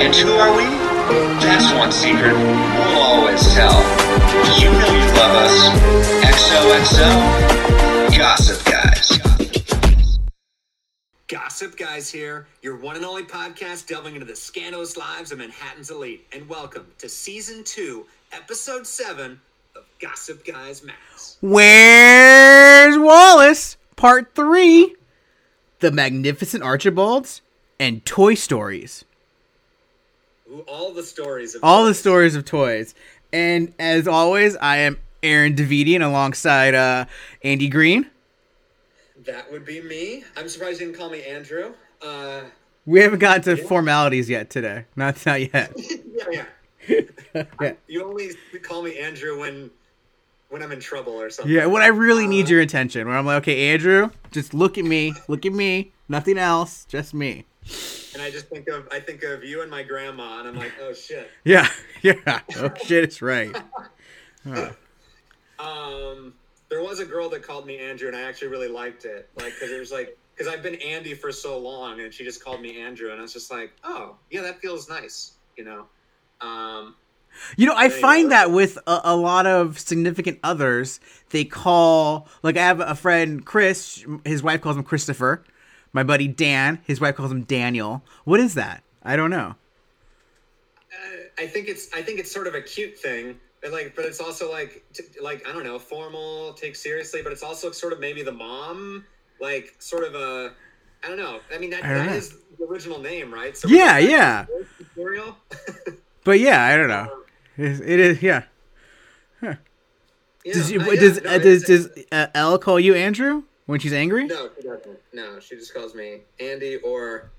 And who are we? That's one secret we'll always tell. You know you love us. XOXO, Gossip Guys. Gossip Guys here, your one and only podcast delving into the scandalous lives of Manhattan's elite. And welcome to season two, episode seven of Gossip Guys Max. Where's Wallace? Part 3 The Magnificent Archibalds and Toy Stories. All the stories of All the stories of toys. And as always, I am Aaron Davidian alongside uh, Andy Green. that would be me. I'm surprised you didn't call me Andrew. Uh, We haven't gotten to formalities yet today. Not, not yet. yeah, yeah. yeah. You only call me Andrew when when I'm in trouble or something. Yeah, when I really need your attention, where I'm like, okay, Andrew, just look at me, look at me, nothing else, just me. And I just think of I think of you and my grandma, and I'm like, oh shit. Yeah, yeah. Oh shit, it's right. Um, there was a girl that called me Andrew, and I actually really liked it. Like, because it was like, because I've been Andy for so long, and she just called me Andrew, and I was just like, oh, yeah, that feels nice, you know. Um, You know, I find that with a, a lot of significant others, they call like I have a friend Chris, his wife calls him Christopher. My buddy Dan, his wife calls him Daniel. What is that? I don't know. I think it's I think it's sort of a cute thing, but like, but it's also like t- like I don't know, formal, take seriously, but it's also sort of maybe the mom, like sort of a. I don't know. I mean, that, I don't that know. is the original name, right? So Yeah, yeah. Tutorial? But yeah, I don't know. It, it is yeah. Yeah, Does you, uh, yeah, does no, uh, does does uh, Elle call you Andrew when she's angry? No, she doesn't. No, she just calls me Andy or,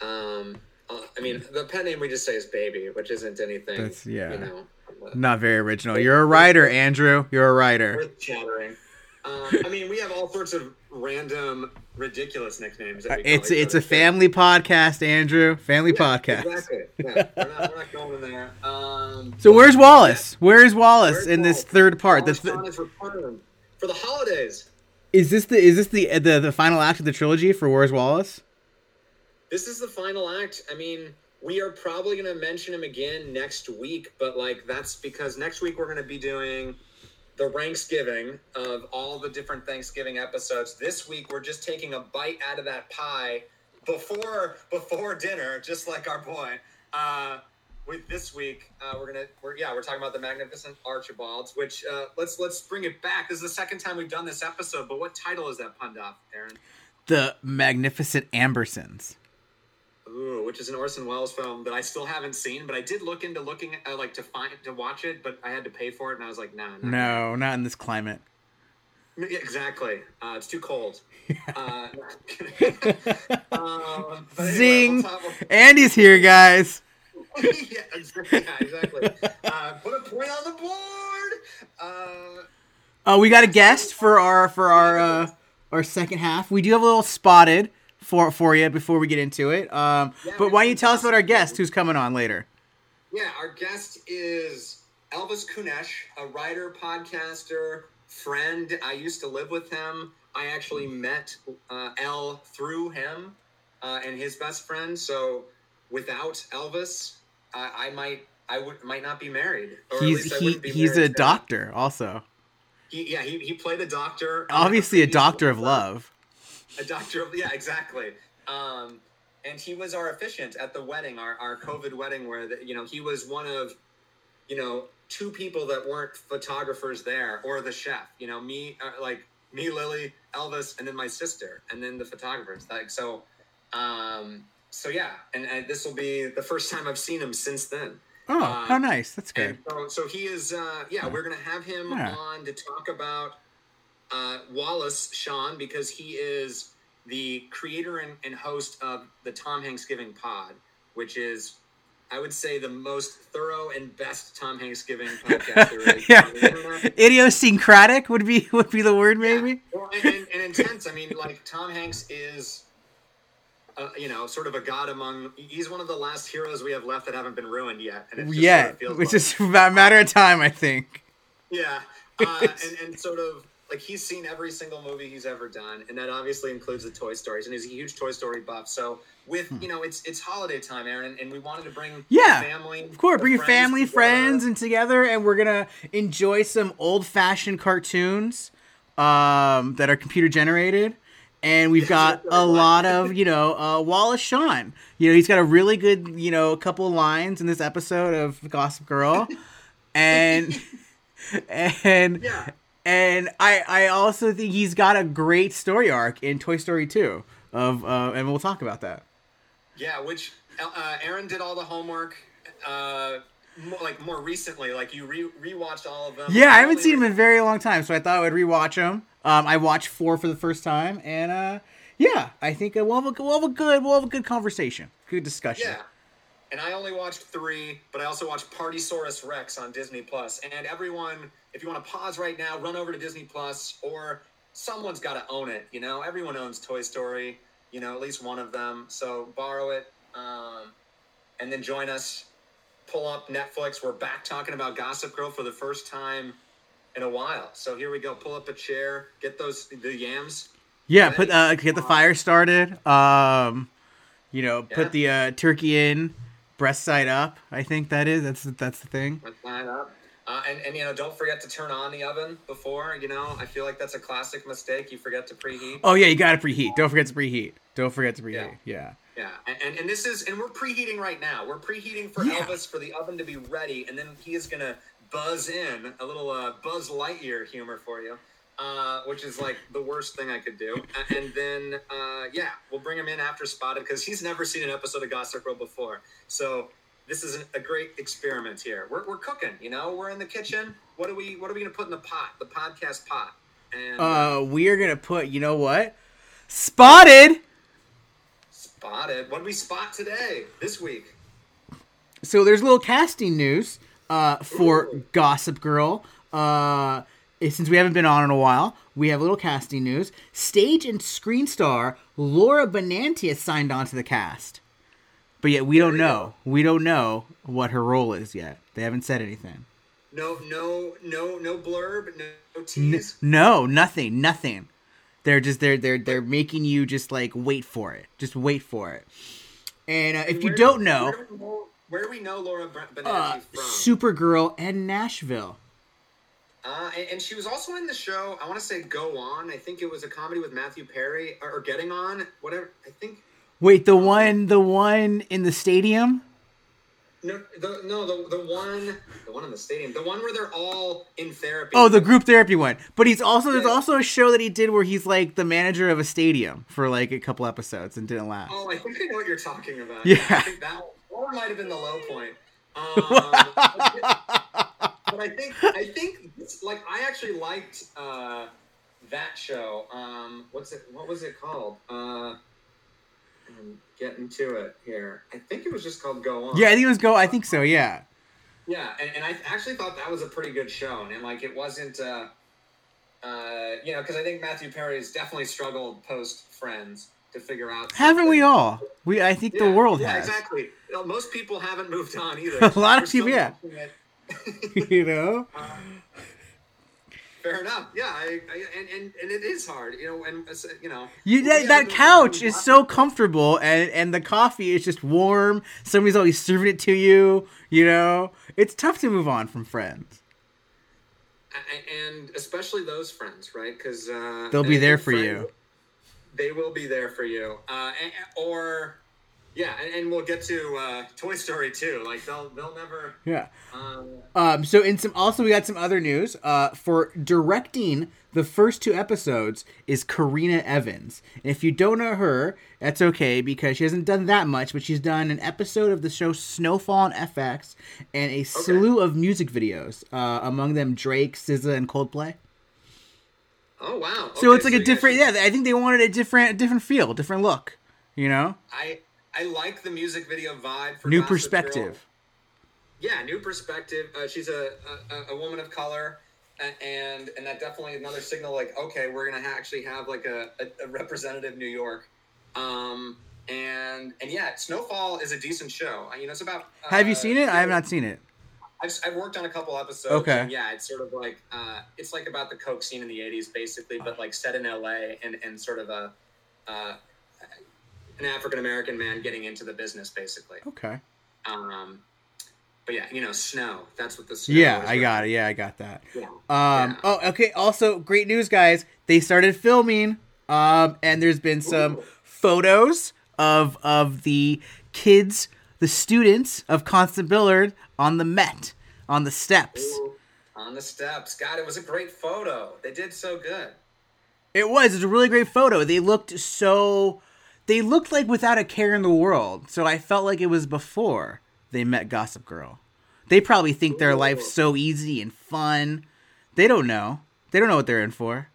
um, uh, I mean, the pet name we just say is Baby, which isn't anything. That's- yeah. You know, Not very original. You're a writer, Andrew. You're a writer. earth shattering. Um, I mean, we have all sorts of random, ridiculous nicknames. That we It's it's a family podcast, Andrew. Family Yeah, podcast. Exactly. Yeah, we're not, we're not going there. Um, So where's Wallace? Where is Wallace Where's in this third part? Wallace The th- for the holidays. Is this the is this the, the the final act of the trilogy for Where's Wallace? This is the final act. I mean, we are probably going to mention him again next week, but like that's because next week we're going to be doing the Thanksgiving of all the different Thanksgiving episodes. This week we're just taking a bite out of that pie before before dinner, just like our boy. Uh, with this week, uh, we're gonna we're yeah we're talking about the magnificent Archibalds, which uh, let's let's bring it back. This is the second time we've done this episode, but what title is that punned off, Aaron? The Magnificent Ambersons. Ooh, which is an Orson Welles film that I still haven't seen, but I did look into looking uh, like to find to watch it, but I had to pay for it, and I was like, nah, nah. No, not in this climate. Exactly. Uh, it's too cold. Uh, um, but anyway, Zing! we'll talk- Andy's here, guys. yeah, exactly. Yeah, exactly. Uh, put a point on the board. Uh, Oh, we got a guest for our for our uh, our second half. We do have a little spotted for for you before we get into it. Um, Yeah, but why don't you tell us about our guest who's coming on later? yeah, our guest is Elvis Kunesh, a writer, podcaster, friend. I used to live with him. I actually met uh, El through him uh, and his best friend. So without Elvis, uh, I might I would might not be married. Or He's he be he's a doctor also. He, yeah, he, he played a doctor. Obviously a doctor of love. A doctor of yeah, exactly. Um, and he was our officiant at the wedding, our, our COVID wedding, where the, you know he was one of, you know, two people that weren't photographers there, or the chef. You know, me uh, like me, Lily, Elvis, and then my sister, and then the photographers. Like so, um, so yeah, and, and this will be the first time I've seen him since then. Oh, Uh, how nice. That's good. So, so he is, uh, yeah, we're going to have him Yeah. on to talk about uh, Wallace Shawn because he is the creator and, and host of the Tom Hanks Giving Pod, which is, I would say, the most thorough and best Tom Hanks Giving podcast yeah. on the internet. Idiosyncratic would be would be the word maybe. Well, and, and, and intense. I mean, like Tom Hanks is, uh, you know, sort of a god among. He's one of the last heroes we have left that haven't been ruined yet. And it just Yeah, sort of which is a matter of time, I think. Yeah, uh, and and sort of like he's seen every single movie he's ever done, and that obviously includes the Toy Stories, and he's a huge Toy Story buff. So with you know, it's it's holiday time, Aaron, and we wanted to bring Hmm. Yeah, family, Of course, bring your family, together. friends, and together, and we're gonna enjoy some old-fashioned cartoons um, that are computer generated. And we've got a lot of, you know, uh, Wallace Shawn. You know, he's got a really good, you know, couple of lines in this episode of Gossip Girl, and and Yeah. and I I also think he's got a great story arc in Toy Story 2 of, uh, and we'll talk about that. Yeah, which uh, Aaron did all the homework. Uh, more, like more recently, like you re rewatched all of them. Yeah, I haven't seen them in a very long time, so I thought I would rewatch them. Um, I watched four for the first time, and uh, yeah, I think uh, we'll have a we'll have a good we'll have a good conversation, good discussion. Yeah. And I only watched three, but I also watched Partysaurus Rex on Disney Plus. And everyone, if you want to pause right now, run over to Disney Plus, or someone's got to own it. You know, everyone owns Toy Story. You know, at least one of them. So borrow it, um, and then join us. Pull up Netflix. We're back talking about Gossip Girl for the first time in a while. So here we go. Pull up a chair. Get those the yams. Yeah, put uh, get the fire started. Um, you know, Yeah. put the uh, turkey in, breast side up. I think that is that's that's the thing. Let's line up. Uh, and, and you know, don't forget to turn on the oven before. You know, I feel like that's a classic mistake. You forget to preheat. Oh yeah, you got to preheat. Don't forget to preheat. Don't forget to preheat. Yeah. Yeah, and, and and this is and we're preheating right now. We're preheating for Yeah. Elvis for the oven to be ready, and then he is gonna buzz in a little uh, Buzz Lightyear humor for you, uh, which is like the worst thing I could do. And then uh, yeah, we'll bring him in after Spotted because he's never seen an episode of Gossip Girl before. So this is a great experiment here. We're, we're cooking, you know. We're in the kitchen. What are we What are we gonna put in the pot? The podcast pot. And uh, we are gonna put. You know what? Spotted. spotted. What did we spot today? This week? So there's a little casting news uh, for Ooh. Gossip Girl. Uh, since we haven't been on in a while, we have a little casting news. Stage and screen star Laura Benanti has signed on to the cast, but yet we don't know. We don't know what her role is yet. They haven't said anything. No, no, no, no blurb, no, no N- tease. no, nothing, nothing. They're just they're they're they're making you just like wait for it. Just wait for it. And uh, if you don't know, where do we know, where do we know Laura Benanti uh, from? Supergirl and Nashville. Uh, and, and she was also in the show. I want to say "Go On." I think it was a comedy with Matthew Perry, or, or "Getting On," whatever. I think. Wait, the one, the one in the stadium. No, the no, the the one, the one in the stadium, the one where they're all in therapy. Oh, the group therapy one. But he's also there's also a show that he did where he's like the manager of a stadium for like a couple episodes and didn't last. Oh, I think I know what you're talking about. Yeah. I think that one might have been the low point. Um, but I think I think like I actually liked uh, that show. Um, what's it? What was it called? Uh, I'm getting to it here. I think it was just called Go On. Yeah, I think it was go. I think so. Yeah. Yeah, and, and I actually thought that was a pretty good show, and like it wasn't, uh, uh, you know, because I think Matthew Perry has definitely struggled post Friends to figure out. Haven't we all? We I think the world yeah, has. Exactly. You know, most people haven't moved on either. A lot of We're people, yeah. you know. Um, fair enough. Yeah, I, I, and, and and it is hard, you know, and uh, you know. You that, that couch is so comfortable and and the coffee is just warm. Somebody's always serving it to you. You know, it's tough to move on from friends. And especially those friends, right? Because uh, They'll be there for you. They will be there for you, uh, or yeah, and, and we'll get to uh, Toy Story too. Like they'll they'll never. Yeah. Um, Um, so in some also we got some other news. Uh, for directing the first two episodes is Karena Evans. And if you don't know her, that's okay because she hasn't done that much, but she's done an episode of the show Snowfall on FX and a slew of music videos. Uh, among them Drake, SZA, and Coldplay. oh wow! So Okay, it's like a yeah, different. Yeah, I think they wanted a different, a different feel, different look. You know, I I like the music video vibe for new Gossip Girl. perspective. yeah, new perspective. Uh, she's a, a a woman of color, and and that definitely another signal. Like, okay, we're gonna ha- actually have like a, a, a representative New York, um, and and yeah, Snowfall is a decent show. You know, it's about. Uh, Have you seen it? I have not seen it. I've, I've worked on a couple episodes. Okay. yeah, it's sort of like uh, it's like about the coke scene in the '80s, basically, but like set in LA and and sort of a uh, an African American man getting into the business, basically. Okay. Um, but yeah, you know, snow. That's what the snow Yeah, I got it. Yeah, I got that. Yeah. Um. Yeah. Oh, okay. Also, great news, guys. They started filming. Um, and there's been some Ooh. photos of of the kids, the students of Constance Billard on the Met on the steps. Ooh, on the steps. God, it was a great photo. They did so good. It was. It's a really great photo. They looked so. They looked like without a care in the world. So I felt like it was before they met Gossip Girl. They probably think their life's so easy and fun. They don't know. They don't know what they're in for.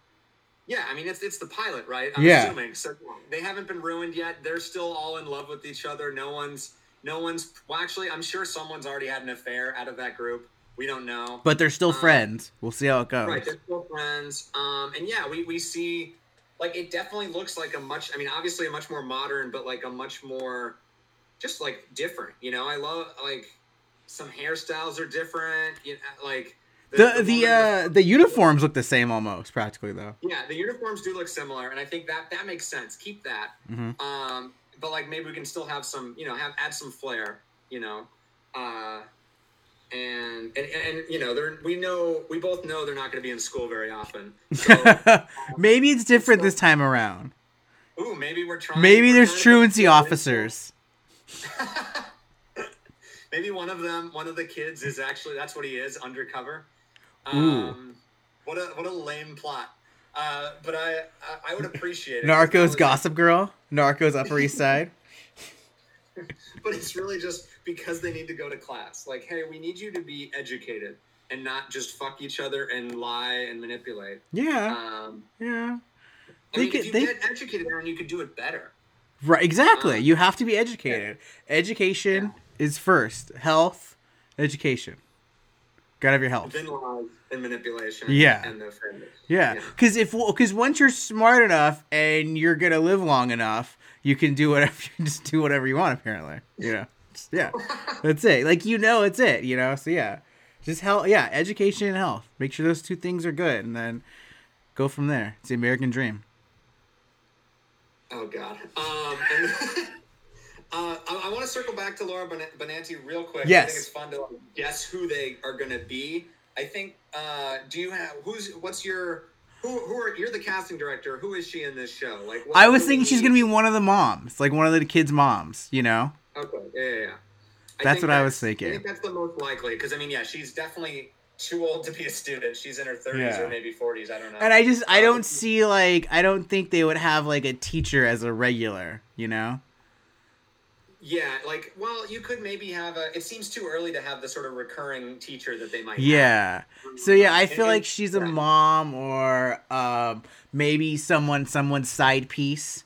Yeah, I mean it's it's the pilot, right? I'm Yeah. assuming. So they haven't been ruined yet. They're still all in love with each other. No one's no one's well actually I'm sure someone's already had an affair out of that group. We don't know. But they're still Um, friends. We'll see how it goes. Right, they're still friends. Um and yeah, we, we see like it definitely looks like a much I mean obviously a much more modern, but like a much more just like different. You know, I love like some hairstyles are different. You know, like The the woman- uh the uniforms look the same almost practically though. Yeah, the uniforms do look similar, and I think that that makes sense. Keep that. Mhm. Um, but like maybe we can still have some, you know, have add some flair, you know, uh, and, and and you know, they're we know we both know they're not going to be in school very often. So, Maybe it's different this time around. ooh, maybe we're trying. Maybe there's truancy officers. Maybe one of them, one of the kids, is actually that's what he is, undercover. Ooh. Um, what a what a lame plot. Uh, but I I, I would appreciate it. Narcos Gossip Girl. Narcos Upper East Side. but it's really just because they need to go to class. Like, hey, we need you to be educated and not just fuck each other and lie and manipulate. Yeah. Um, Yeah. I They mean, could- if you they- get educated, Aaron, you could do it better. Right, exactly. Um, you have to be educated. Education is first. Health, education. Gotta have your health. Then lies and manipulation. Yeah. And the. Yeah, because if because once you're smart enough and you're gonna live long enough, you can do whatever you just do whatever you want. Apparently, you know. Just- yeah, that's it. Like you know, it's it. You know. So yeah, just health. Yeah, education and health. Make sure those two things are good, and then go from there. It's the American dream. Oh God. Um, and, uh, I, I want to circle back to Laura Bon- Bonanti real quick. I Yes. think it's fun to like, guess who they are going to be. I think. Uh, do you have who's what's your who who are you're the casting director? Who is she in this show? Like what, I was thinking she's gonna be one of the moms, like one of the kids' moms. You know. Okay. Yeah. yeah, yeah. That's what I was thinking. I think that's the most likely because I mean, yeah, she's definitely too old to be a student. She's in her thirties Yeah. or maybe forties. I don't know. And I just I Um, don't see like I don't think they would have like a teacher as a regular. You know. Yeah, like, well, you could maybe have a. It seems too early to have the sort of recurring teacher that they might. have. Yeah. So yeah, I feel and- like she's a yeah. mom or um maybe someone someone's side piece.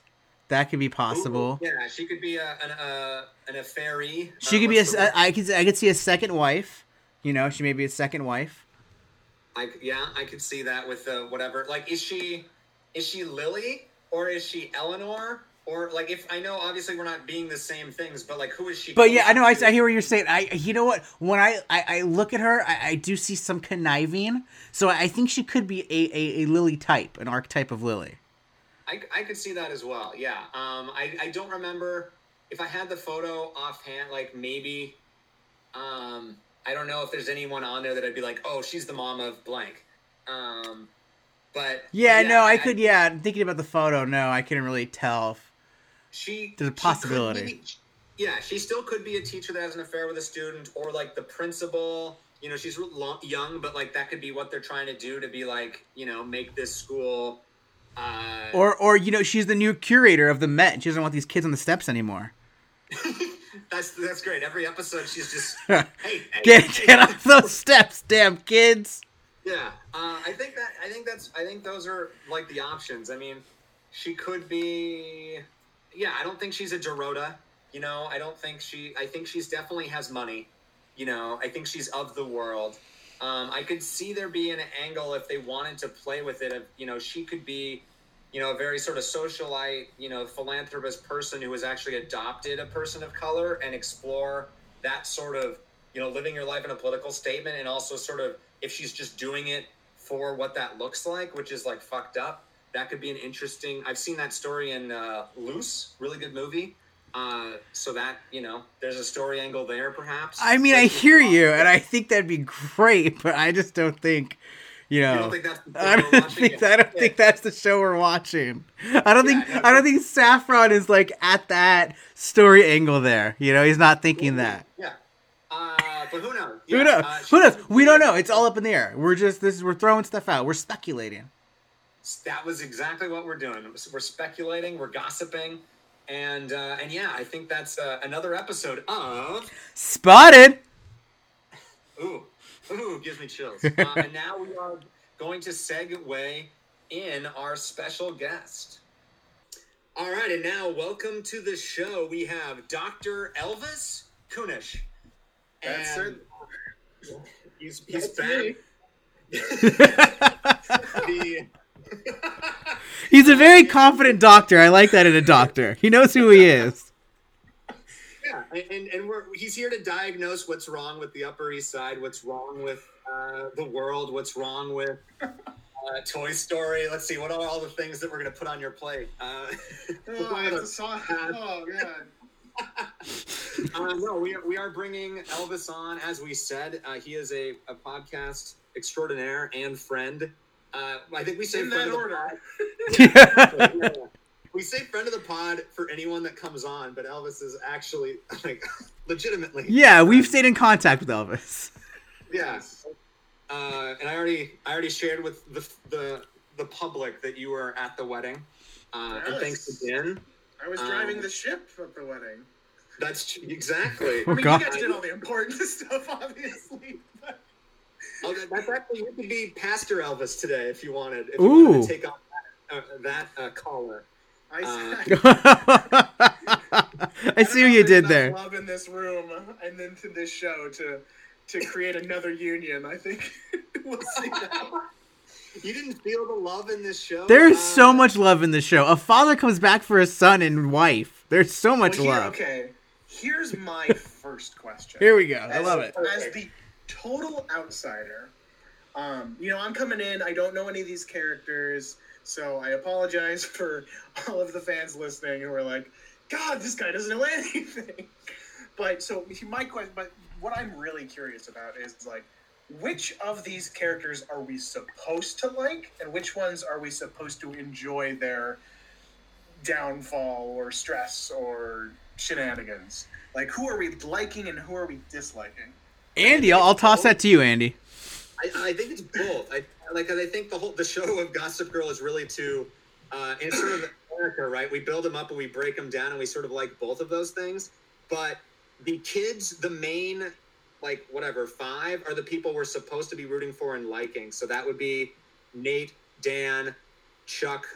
That could be possible. Ooh, yeah, she could be a, an uh, an affairee. She Uh, could be a what's s- the word? I could I could see a second wife. You know, she may be a second wife. I, yeah, I could see that with the whatever. Like, is she is she Lily or is she Eleanor or like if I know obviously we're not being the same things, but like who is she? But yeah, I know I, I hear what you're saying. I you know what? When I I, I look at her, I, I do see some conniving. So I think she could be a, a, a Lily type, an archetype of Lily. I, I could see that as well. Yeah. Um, I, I don't remember if I had the photo offhand. Like maybe, um, I don't know if there's anyone on there that I'd be like, oh, she's the mom of blank. Um, but Yeah, no, I could. Yeah, thinking about the photo, no, I couldn't really tell. If, She There's a she possibility. be- yeah, she still could be a teacher that has an affair with a student, or like the principal. You know, she's lo- young, but like that could be what they're trying to do to be like, you know, make this school. Uh, or or you know, she's the new curator of the Met. She doesn't want these kids on the steps anymore. that's that's great. Every episode, she's just hey, hey, Get hey, get off those steps, damn kids. Yeah, uh, I think that I think that's I think those are like the options. I mean, she could be. Yeah, I don't think she's a Dorota. You know, I don't think she. I think she's definitely has money. You know, I think she's of the world. Um, I could see there being an angle if they wanted to play with it. Of you know, she could be, you know, a very sort of socialite, you know, philanthropist person who has actually adopted a person of color and explore that sort of you know, living your life in a political statement, and also sort of if she's just doing it for what that looks like, which is like fucked up. That could be an interesting. I've seen that story in uh, Luce, really good movie. Uh, so that you know, there's a story angle there, perhaps. I mean, I hear you, and I think that'd be great, but I just don't think, you know. You don't think that's the I we're don't watching? think I don't Yeah. think that's the show we're watching. I don't think Yeah, no. I don't think Safran is like at that story angle there. You know, he's not thinking that. Yeah. Uh, but who knows? Who knows? uh, Who knows? We don't know. It's all up in the air. We're just this. is We're throwing stuff out. We're speculating. That was exactly what we're doing. We're speculating. We're gossiping. And uh, and yeah, I think that's uh, another episode of Spotted. ooh ooh gives me chills. uh, and now we are going to segue in our special guest. All right, and now welcome to the show. We have Dr. Elvis Kunish. That's And He's he's That's back. The- He's a very confident doctor. I like that in a doctor. He knows who he is. Yeah, and, and, and we're, he's here to diagnose what's wrong with the Upper East Side, what's wrong with uh, the world, what's wrong with uh, Toy Story. Let's see, what are all the things that we're going to put on your plate? Uh, Oh, I have to. Oh god. uh, no, we are, we are bringing Elvis on, as we said. Uh, he is a, a podcast extraordinaire and friend. Uh, I think we say In friend that of the order. pod. Yeah. We say friend of the pod for anyone that comes on, but Elvis is actually like legitimately. yeah, we've stayed in contact with Elvis. Yeah. Uh, and I already I already shared with the the the public that you were at the wedding. Uh, And thanks again. I was Um, driving the ship at the wedding. That's exactly. Oh, I mean, God. you guys did all the important stuff, obviously. but- Oh, that- that's actually you could be Pastor Elvis today if you wanted. If you Ooh. wanted to take off that, uh, that uh, caller. I, Uh, I see what you did there. Love in this room and then to this show to to create another union. I think we'll see that. You didn't feel the love in this show. There's Uh, so much love in this show. A father comes back for his son and wife. There's so much Well, here- love. Okay, here's my first question. Here we go. I love it. As the total outsider, um, you know, I'm coming in. I don't know any of these characters, so I apologize for all of the fans listening who are like, "God, this guy doesn't know anything." But so my question, but what I'm really curious about is like, which of these characters are we supposed to like, and which ones are we supposed to enjoy their downfall or stress or shenanigans? Like, who are we liking and who are we disliking? Andy, I'll, I'll toss that to you, Andy. I, I think it's both. I like. I think the whole the show of Gossip Girl is really to, uh, and sort of America, right? We build them up and we break them down, and we sort of like both of those things. But the kids, the main, like whatever five, are the people we're supposed to be rooting for and liking. So that would be Nate, Dan, Chuck,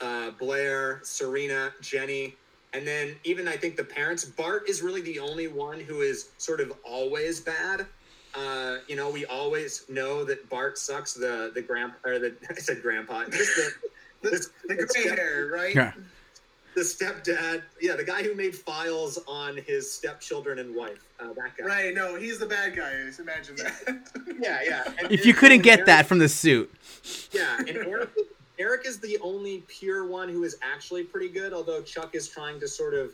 uh, Blair, Serena, Jenny. And then even I think the parents, Bart is really the only one who is sort of always bad. Uh, you know, we always know that Bart sucks. The the grandpa or the I said grandpa, just the the, The gray hair, right? Yeah. the stepdad. Yeah, the guy who made files on his stepchildren and wife. Uh, that guy. Right, no, he's the bad guy. Imagine that. Yeah, yeah. And- If you and- couldn't and get Eric- that from the suit. Yeah, and Eric, Eric is the only pure one who is actually pretty good. Although Chuck is trying to sort of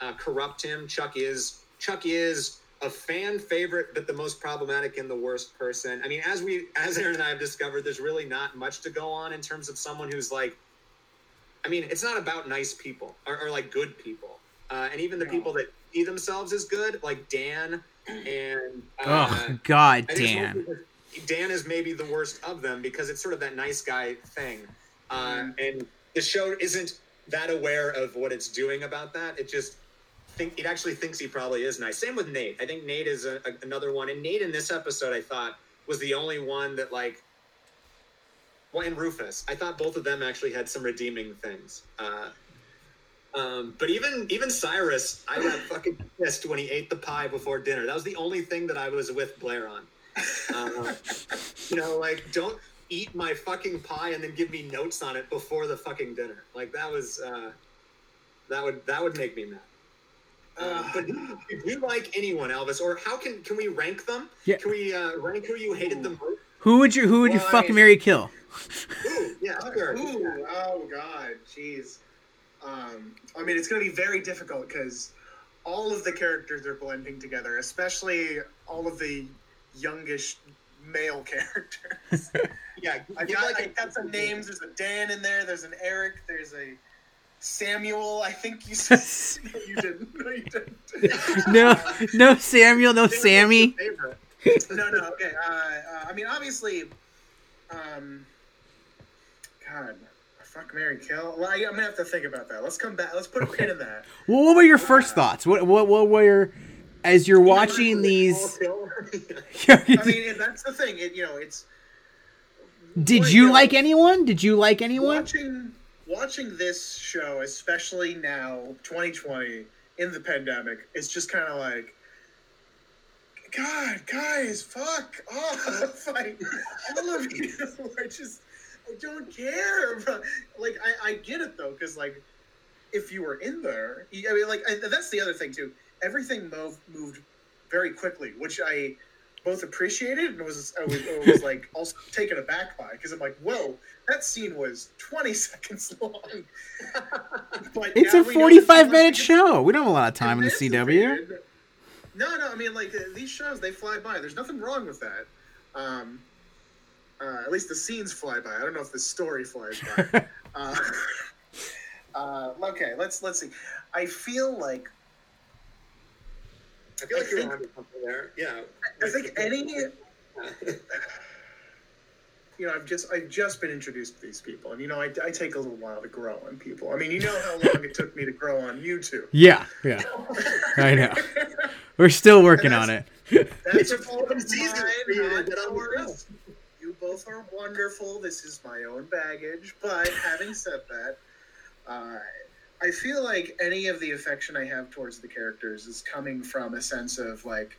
uh, corrupt him. Chuck is Chuck is a fan favorite, but the most problematic and the worst person. I mean, as we as Aaron and I have discovered, there's really not much to go on in terms of someone who's like. I mean, it's not about nice people or, or like good people, uh, and even the No. people that see themselves as good, like Dan and. Uh, Oh God, I think Dan. Dan is maybe the worst of them because it's sort of that nice guy thing, Mhm. and the show isn't that aware of what it's doing about that. It just think it actually thinks he probably is nice. Same with Nate. I think Nate is a, a- another one, and Nate in this episode I thought was the only one that like. Well, and Rufus, I thought both of them actually had some redeeming things. Uh, um, but even even Cyrus, I got fucking pissed when he ate the pie before dinner. That was the only thing that I was with Blair on. Uh, you know, like don't eat my fucking pie and then give me notes on it before the fucking dinner. Like that was uh, that would that would make me mad. Uh, but do you like anyone, Elvis, or how can can we rank them? Yeah. Can we uh, rank who you hated the most? Who would you who would you Well, I fuck mean- marry kill? Ooh, yeah, sure. Ooh, oh god, jeez. Um, I mean, it's going to be very difficult because all of the characters are blending together, especially all of the youngish male characters. Yeah, I got, like I got some names. There's a Dan in there. There's an Eric. There's a Samuel. I think you said. no, you didn't. No, you didn't. no, no Samuel, no Sammy. No, no. Okay. Uh, uh, I mean, obviously, um, God, fuck marry Kill. Well, I, I'm gonna have to think about that. Let's come back. Let's put a pin in that. Well, what were your first thoughts? What what what were your as you're watching these? I mean, that's the thing. It, you know, it's Did you like anyone? Did you like anyone? watching watching this show, especially now, 2020 in the pandemic. It's just kind of like. God, guys, fuck off! Like, all of you are just, I don't care. But, like, I, I get it though, because like, if you were in there, I mean, like, I, that's the other thing too. Everything moved moved very quickly, which I both appreciated and was I was, I was like also taken aback by because I'm like, whoa, that scene was 20 seconds long. but It's a 45 minute show. We don't have a lot of time in the CW. No, no, I mean like uh, these shows they fly by. There's nothing wrong with that. Um, uh, at least the scenes fly by. I don't know if the story flies by. uh, uh, okay, let's let's see. I feel like I feel like I you're think- onto something there. Yeah. I think any you know, I've just I've just been introduced to these people, and you know, I, I take a little while to grow on people. I mean, you know how long it took me to grow on you two. Yeah, yeah, I know. We're still working on it. That's a It's fault of mine, you to not get on the yours. You both are wonderful. This is my own baggage. But having said that, uh, I feel like any of the affection I have towards the characters is coming from a sense of like,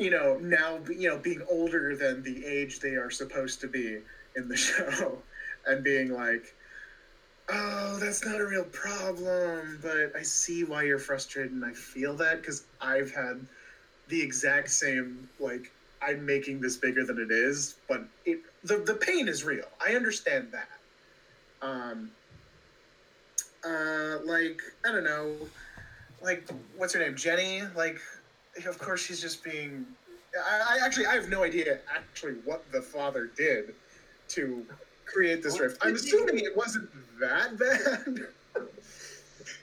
you know, now you know being older than the age they are supposed to be in the show, and being like. Oh, that's not a real problem, but I see why you're frustrated, and I feel that because I've had the exact same like I'm making this bigger than it is, but it the the pain is real. I understand that. Um. Uh, like I don't know, like what's her name, Jenny? Like, of course she's just being. I, I actually I have no idea actually what the father did to create this rift. I'm assuming it wasn't that bad,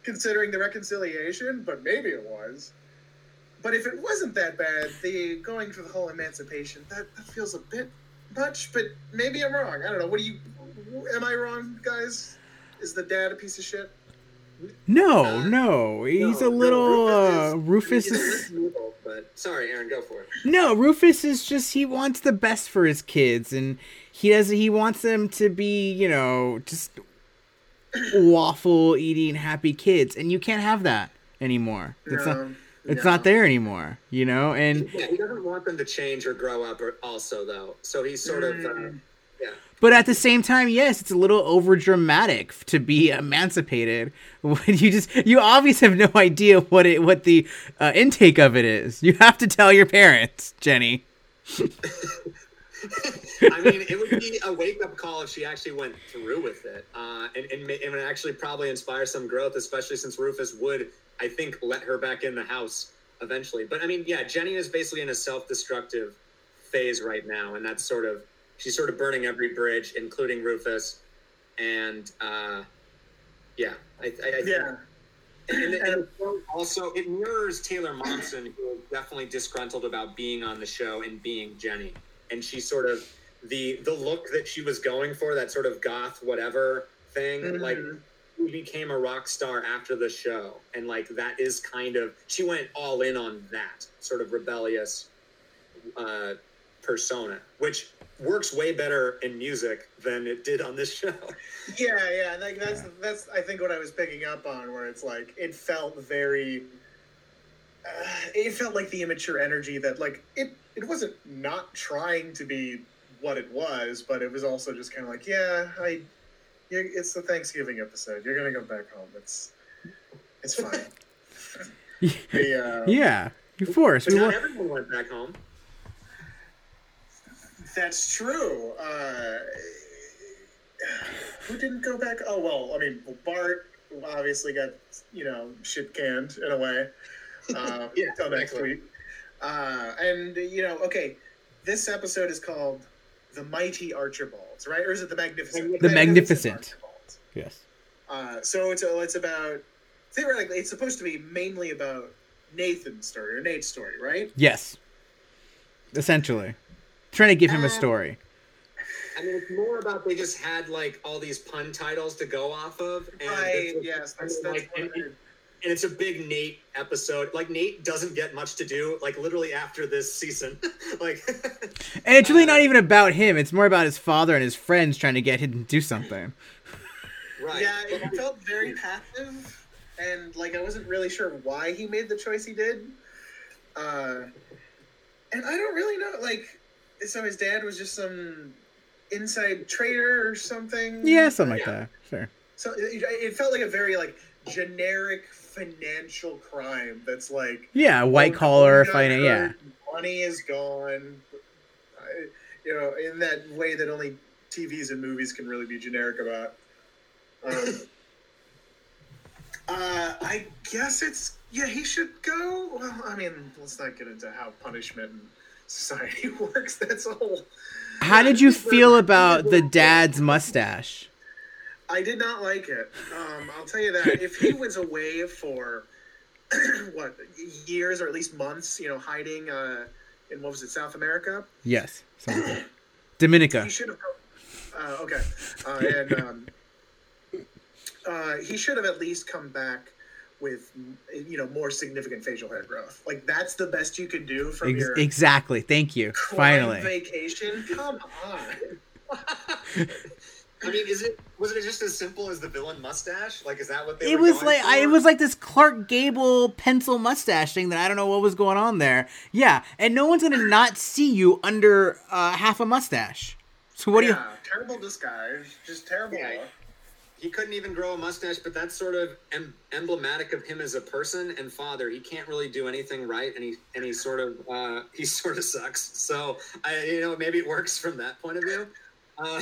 considering the reconciliation, but maybe it was. But if it wasn't that bad, the going for the whole emancipation that, that feels a bit much. But maybe I'm wrong. I don't know. What do you? Am I wrong, guys? Is the dad a piece of shit? No, Uh, no, he's No, a no, little. uh, Rufus Rufus is. evil, but sorry, Aaron, go for it. No, Rufus is just he wants the best for his kids, and he does. He wants them to be, you know, just waffle eating happy kids, and you can't have that anymore. It's not. It's no. not there anymore, you know. And Yeah, he doesn't want them to change or grow up, or also though. So he's sort of, uh, Mm. But at the same time, yes, it's a little over dramatic to be emancipated when you just you obviously have no idea what it what the uh, intake of it is. You have to tell your parents, Jenny. I mean, it would be a wake up call if she actually went through with it, uh, and and it would actually probably inspire some growth, especially since Rufus would, I think, let her back in the house eventually. But I mean, yeah, Jenny is basically in a self destructive phase right now, and that's sort of she's sort of burning every bridge, including Rufus, and uh, yeah, I, I, I Yeah. and, and, and also, it mirrors Taylor Momsen, who is definitely disgruntled about being on the show and being Jenny. And she sort of the the look that she was going for, that sort of goth whatever thing, Mhm. like she became a rock star after the show, and like that is kind of she went all in on that sort of rebellious uh, persona, which works way better in music than it did on this show. Yeah, yeah, like that's that's I think what I was picking up on, where it's like it felt very, uh, it felt like the immature energy that like it it wasn't not trying to be what it was, but it was also just kind of like yeah, I, you it's the Thanksgiving episode. You're gonna go back home. It's It's fine. the, uh, Yeah, you forced. But We not wa- everyone went back home. That's true. Uh, who didn't go back? Oh well, I mean Bart obviously got you know shit canned in a way. Uh, Yeah, till next exactly. week. Uh, and you know, okay, this episode is called "The Mighty Archibalds," right? Or is it the Magnificent? The Magnificent. Archibalds. yes. Uh, so it's it's about theoretically it's supposed to be mainly about Nathan's story or Nate's story, right? Yes. Essentially, trying to give him a Um, story. I mean, it's more about they just had like all these pun titles to go off of, and Right. that's- Yes. That's, that's like, and, and it's a big Nate episode. Like Nate doesn't get much to do, like literally after this season. like, And it's really uh, not even about him. It's more about his father and his friends trying to get him to do something. right? Yeah, it felt very passive, and like I wasn't really sure why he made the choice he did. Uh, and I don't really know. Like, so his dad was just some inside trader or something. Yeah, something like Yeah. that. Sure. So it, it felt like a very like generic financial crime. That's like Yeah, white oh, collar we got fighting. Yeah. money is gone. I, you know, in that way that only TVs and movies can really be generic about. Um, uh, I guess it's yeah. He should go. Well, I mean, let's not get into how punishment in society works. That's all. How did you feel about the dad's mustache? I did not like it. Um, I'll tell you that. If he was away for what years or at least months, you know, hiding uh, in what was it, South America, Yes. like. Dominica. he should have. Uh, okay, uh, and um, uh, he should have at least come back with you know more significant facial hair growth. Like that's the best you can do from Ex- your exactly. Thank you. Finally. vacation. Come on. I mean, is it was it just as simple as the villain mustache? Like, is that what they? It were was going like I, it was like this Clark Gable pencil mustache thing that I don't know what was going on there. Yeah, and no one's gonna not see you under uh, half a mustache. So what do you? terrible disguise, just terrible. Yeah. Look. He couldn't even grow a mustache, but that's sort of em- emblematic of him as a person and father. He can't really do anything right, and he and he sort of uh, he sort of sucks. So I, you know, maybe it works from that point of view. Uh,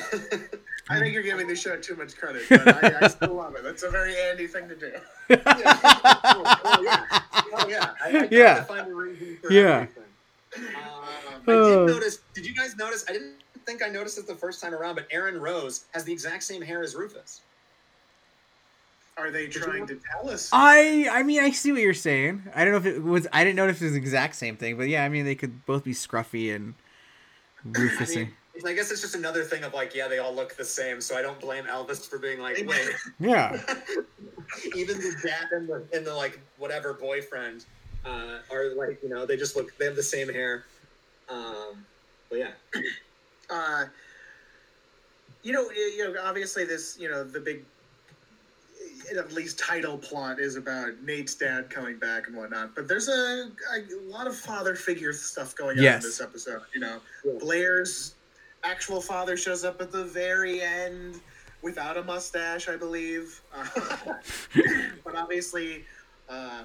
I think you're giving the show too much credit, but I, I still love it. That's a very Andy thing to do. yeah. oh, oh, yeah, oh, yeah. I, I Yeah. find a for Yeah. everything. Um, I Oh. did notice. Did you guys notice? I didn't think I noticed it the first time around, but Aaron Rose has the exact same hair as Rufus. Are they trying to tell us? I I mean I see what you're saying. I don't know if it was I didn't notice it was the exact same thing, but yeah, I mean they could both be scruffy and I mean, I guess it's just another thing of like, yeah, they all look the same, so I don't blame Elvis for being like, wait, yeah. even the dad and the and the like whatever boyfriend uh, are like, you know, they just look, they have the same hair. Um, but yeah, uh, you know, you know, obviously this, you know, the big, at least title plot is about Nate's dad coming back and whatnot. But there's a, a lot of father figure stuff going on Yes. in this episode. You know, Yeah. Blair's actual father shows up at the very end without a mustache, I believe. Uh, but obviously, uh,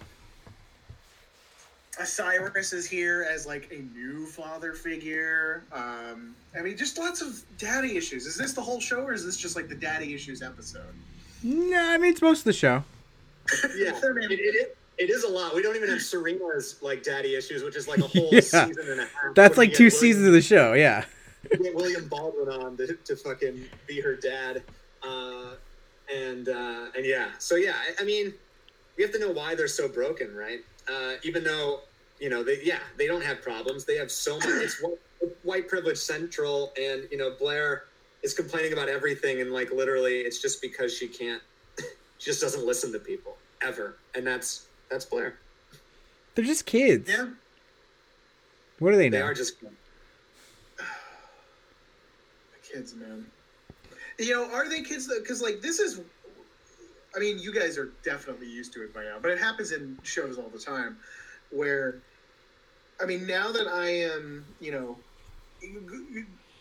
Cyrus is here as like a new father figure. Um, I mean, just lots of daddy issues. Is this the whole show, or is this just like the daddy issues episode? No, I mean it's most of the show. yeah, it, it, it is a lot. We don't even have Serena's like daddy issues, which is like a whole Yeah. season and a half. That's like two seasons of the show. Yeah. William, get William Baldwin on to, to fucking be her dad, uh, and uh, and yeah, so yeah, I, I mean, we have to know why they're so broken, right? Uh, even though you know they yeah they don't have problems, they have so much. It's white, white privilege central, and you know Blair is complaining about everything, and like literally, it's just because she can't, she just doesn't listen to people ever, and that's that's Blair. They're just kids. Yeah. What are they now? they are just The kids, man. You know, are they kids? Because like this is, I mean, you guys are definitely used to it by now, but it happens in shows all the time, where, I mean, now that I am, you know,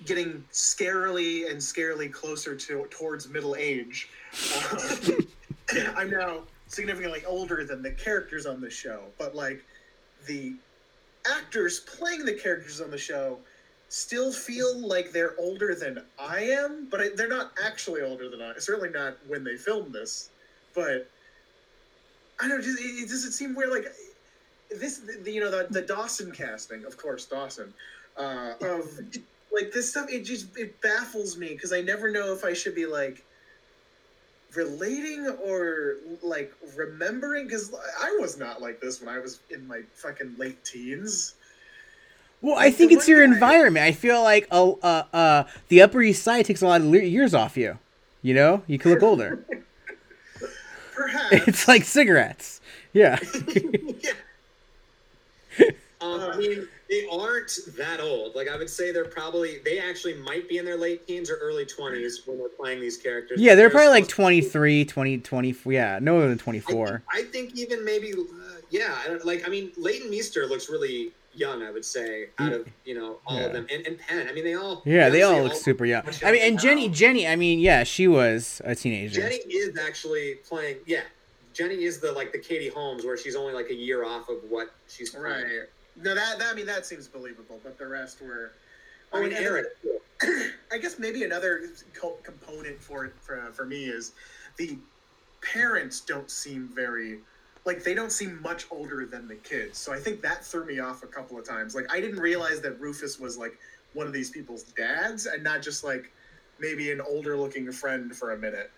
getting scarily and scarily closer to towards middle age, uh, I'm now significantly older than the characters on the show, but like the actors playing the characters on the show still feel like they're older than I am, but they're not actually older than I. Certainly not when they filmed this, but I don't. know, It, it doesn't seem weird. Like this, the, you know, the, the Dawson casting, of course, Dawson. Uh, of like this stuff, it just it baffles me because I never know if I should be like relating or like remembering because I was not like this when I was in my fucking late teens. Well, I think it's your guy- environment. I feel like uh, uh, uh, the Upper East Side takes a lot of le- years off you. You know, you can look older. Perhaps it's like cigarettes. Yeah. yeah. Um, I mean, they aren't that old. Like I would say, they're probably they actually might be in their late teens or early twenties when they're playing these characters. yeah, they're probably like supposed 23, 20, 20. Yeah, no more than 24. think, I think even maybe, uh, yeah. I don't, like I mean, Leighton Meester looks really young. I would say out of you know all Yeah. of them, and, and Penn. I mean, they all Yeah, they all honestly look super young. I mean, and younger Jenny. Jenny, I mean, yeah, she was a teenager. Jenny is actually playing. Yeah, Jenny is the like the Katie Holmes, where she's only like a year off of what she's playing. right. No, that, that I mean that seems believable, but the rest were. Oh, I and mean, Eric. I guess maybe another co- component for it for, for me is the parents don't seem very like they don't seem much older than the kids. So I think that threw me off a couple of times. Like I didn't realize that Rufus was like one of these people's dads and not just like maybe an older looking friend for a minute.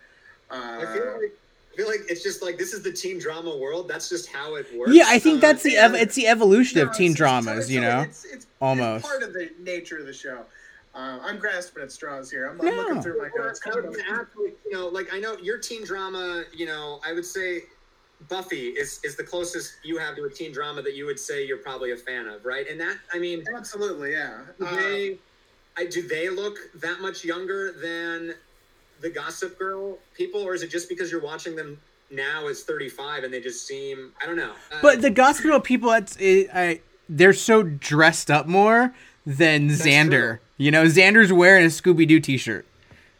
Uh, I feel like I feel like it's just like this is the teen drama world. That's just how it works. Yeah, I think Uh, that's the ev- it's the evolution no, of teen it's- it's dramas. totally- You know, it's, it's, Almost. it's part of the nature of the show. Uh, I'm grasping at straws here. I'm, I'm looking through my Well, notes. I was gonna like, you know, like I know your teen drama. You know, I would say Buffy is is the closest you have to a teen drama that you would say you're probably a fan of, right? And that, I mean, Absolutely, yeah. do Uh, I, do they look that much younger than the Gossip Girl people, or is it just because you're watching them now as 35 and they just seem, I don't know. Uh, but the Gossip Girl people, it's, it, I, they're so dressed up more than Xander. true. You know, Xander's wearing a Scooby Doo T-shirt.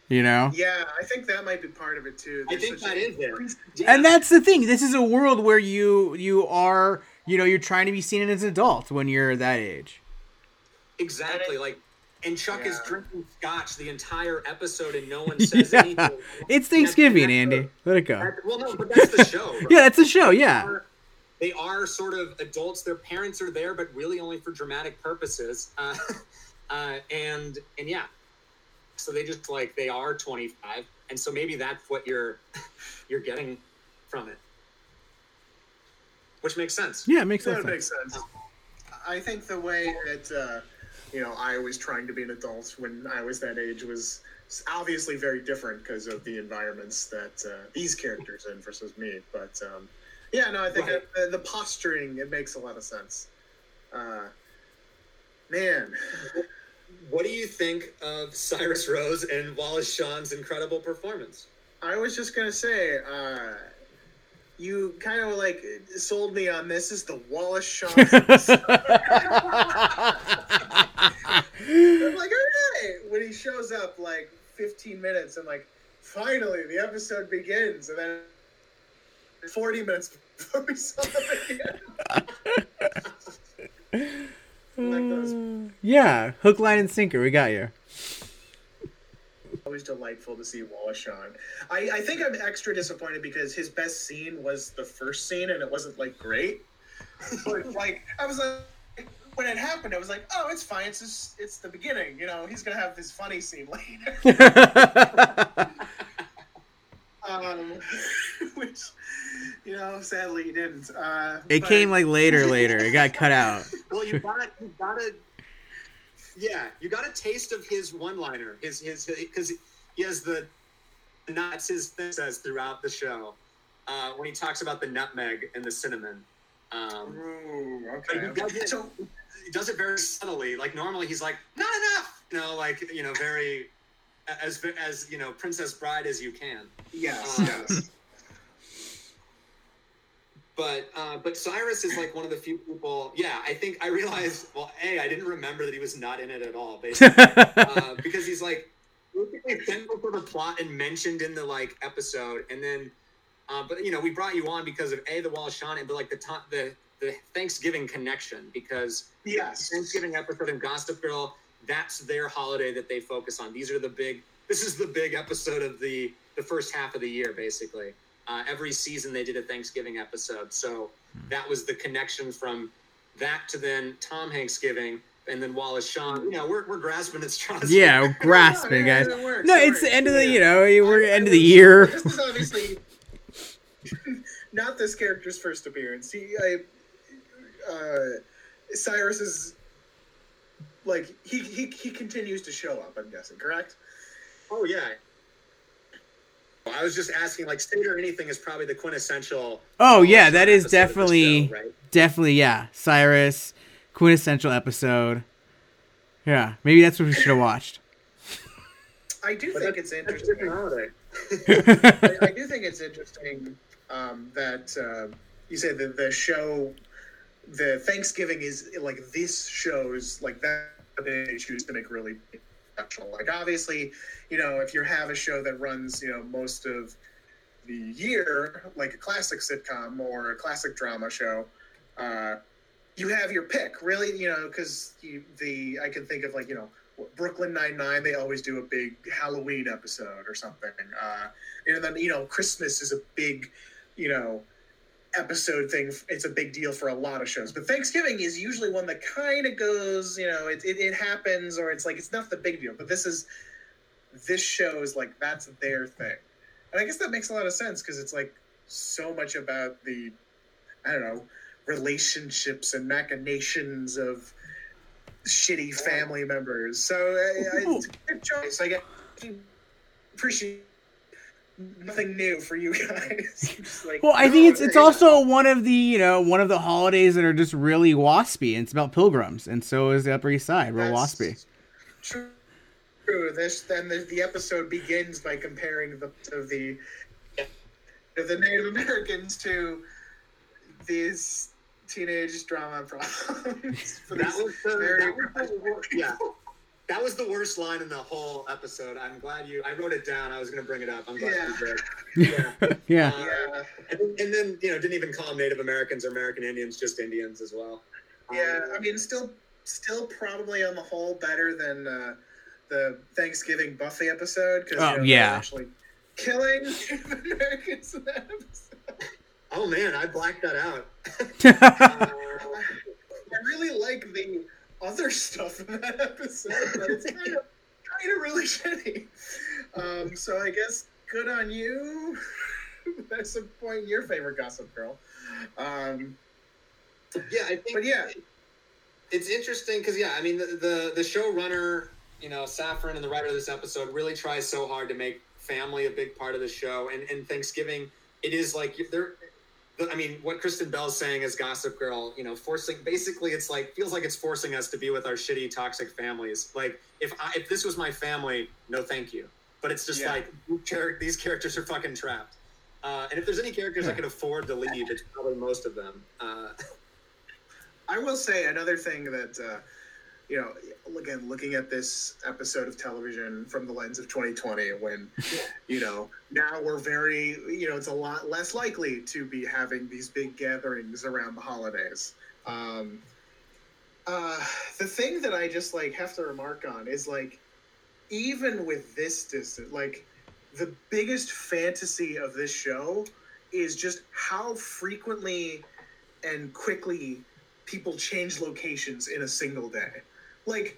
You know, Yeah, I think that might be part of it too. I think such that there. Yeah. and that's the thing. This is a world where you you are you know you're trying to be seen as an adult when you're that age. Exactly. Like, and Chuck is drinking scotch the entire episode, and no one says Yeah. anything. It's Thanksgiving, that's Andy. the- Let it go. that- well, no, but that's the show. Right? Yeah, that's the show. They Yeah. are- They are sort of adults. Their parents are there, but really only for dramatic purposes. Uh, uh, and and yeah, so they just like they are 25, and so maybe that's what you're you're getting from it, which makes sense. Yeah, it makes That sense. makes sense. I think the way that uh, you know I was trying to be an adult when I was that age was obviously very different because of the environments that uh, these characters in versus me. But um, yeah, no, I think Right. that the, the posturing it makes a lot of sense. Uh, man, What do you think of Cyrus Rose and Wallace Shawn's incredible performance? I was just gonna say. Uh, you kind of like sold me on this is the Wallace Shawn. I'm like, all right. When he shows up, like 15 minutes, and like, finally, the episode begins, and then 40 minutes before we saw him again. Like those- yeah, hook, line, and sinker. We got you. Always delightful to see Wallace Shawn. I, I think I'm extra disappointed because his best scene was the first scene, and it wasn't like great. but like, I was like. When it happened, I was like, "Oh, it's fine. It's just, it's the beginning. You know, he's gonna have this funny scene later." um, which you know sadly he didn't uh, it but- came like later, later. It got cut out. Well, you got you got to yeah, you got a taste of his one-liner. His his because he has the that's his thing says throughout the show uh, when he talks about the nutmeg and the cinnamon. Um, Ooh, but okay he does it. so He does it very subtly. Like normally, he's like, "Not enough," you know, like you know, very as as you know, Princess Bride as you can. yes Uh, yes But uh, but Cyrus is like one of the few people. Yeah, I think I realized. Well, a I didn't remember that he was not in it at all, basically, uh, because he's like basically central for the plot and mentioned in the like episode, and then Uh, but you know, we brought you on because of a the Wallace Shawn, but like the to- the the Thanksgiving connection because Yes. Thanksgiving episode of Gossip Girl, that's their holiday that they focus on. These are the big. This is the big episode of the the first half of the year, basically. Uh, every season they did a Thanksgiving episode, so that was the connection from that to then Tom Hanksgiving and then Wallace Shawn. You know, we're we're grasping at straws. Yeah, we're grasping, Yeah, guys. it No, it's the end of the yeah. you know we're I- end I of the year. This is obviously not this character's first appearance. He, I, uh, Cyrus is like he, he he continues to show up. I'm guessing, correct? Oh yeah. I was just asking, like, state or anything is probably the quintessential. Oh yeah, Wallace that Shawn is episode of the definitely show, right? definitely yeah. Cyrus quintessential episode. Yeah, maybe that's what we should have watched. I do But think that's- it's interesting. holiday. I, I do think it's interesting um, that uh, you say that the show, the Thanksgiving is like this shows like that they choose to make really Like obviously, you know, if you have a show that runs, you know, most of the year, like a classic sitcom or a classic drama show, uh, you have your pick. Really, you know, because the I can think of like you know. Brooklyn Nine Nine, they always do a big Halloween episode or something. Uh, and then you know christmas is a big you know episode thing it's a big deal for a lot of shows. But thanksgiving is usually one that kind of goes you know it, it, it happens or it's like it's not the big deal but this is this show is like that's their thing. And i guess that makes a lot of sense because it's like so much about the i don't know relationships and machinations of shitty family members. So I, I, it's a good choice. I guess appreciate nothing new for you guys. Like, Well, I no, think it's it's yeah. also one of the you know one of the holidays that are just really waspy. And it's about pilgrims, and so is the Upper East Side, real That's waspy. True. True. This then the, the episode begins by comparing the of the of the Native Americans to these teenage drama problems. That was the, very that was the yeah. That was the worst line in the whole episode. I'm glad you. I wrote it down. I was going to bring it up. I'm glad Yeah. you did. Yeah. Yeah, Uh, and, then- and then you know didn't even call them Native Americans or American Indians, just Indians as well. Yeah, Um, I mean, still, still probably on the whole better than uh, the Thanksgiving Buffy episode because Oh, you know, yeah. they're actually killing Native Americans in that episode. oh man, I blacked that out. I really like the other stuff in that episode, but it's kind of kind of really shitty. Um, so I guess good on you. That's the point in your favorite Gossip Girl. Um, yeah, I think. but yeah, it's interesting because yeah, I mean the, the the showrunner, you know, Safran and the writer of this episode really tries so hard to make family a big part of the show, and and Thanksgiving it is like they're. I mean, what Kristen Bell's saying as Gossip Girl, you know, forcing basically it's like feels like it's forcing us to be with our shitty, toxic families. Like if I, if this was my family, no, thank you. But it's just Yeah. like these char- these characters are fucking trapped. Uh, and if there's any characters I Yeah. can afford to leave, it's probably most of them. Uh, I will say another thing that uh, you know, again, looking at this episode of television from the lens of 2020, when you know now we're very, you know, it's a lot less likely to be having these big gatherings around the holidays. Um, uh, the thing that I just like have to remark on is like, even with this distance, like the biggest fantasy of this show is just how frequently and quickly people change locations in a single day. Like,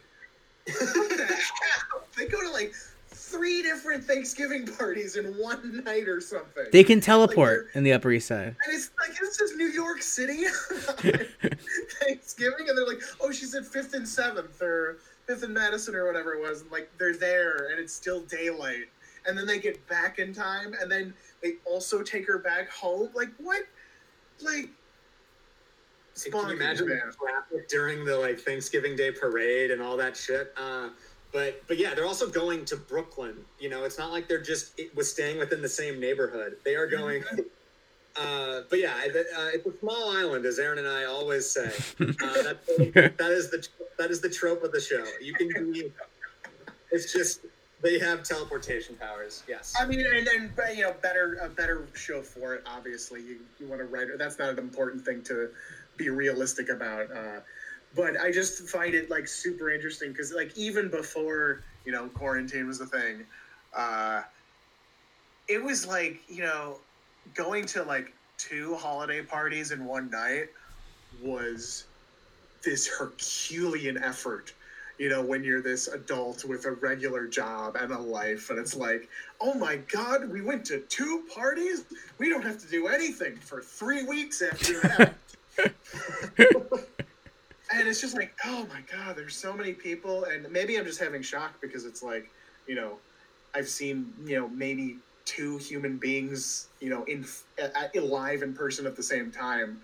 the? They go to like three different Thanksgiving parties in one night or something. they can teleport in the Upper East Side. and it's like, this is New York City Thanksgiving. And they're like, oh, she's at 5th and 7th or 5th and Madison or whatever it was. And like, they're there and it's still daylight. And then they get back in time and then they also take her back home. Like, what? Like, Can you imagine man. the traffic during the like Thanksgiving Day parade and all that shit? Uh, but but yeah, they're also going to Brooklyn. You know, it's not like they're just it was staying within the same neighborhood. They are going. Uh, but yeah, uh, it's a small island, as Aaron and I always say. Uh, that's, that is the that is the trope of the show. You can be. It's just they have teleportation powers. Yes. I mean, and then you know, better a better show for it. Obviously, you you want to write. That's not an important thing to be realistic about. Uh, but I just find it like super interesting because like even before you know quarantine was a thing, uh, it was like you know going to like two holiday parties in one night was this Herculean effort. You know, when you're this adult with a regular job and a life, and it's like, oh my god, we went to two parties. We don't have to do anything for three weeks after that. and it's just like, oh my god, there's so many people, and maybe I'm just having shock because it's like, you know, I've seen, you know, maybe two human beings, you know, in, alive in person at the same time.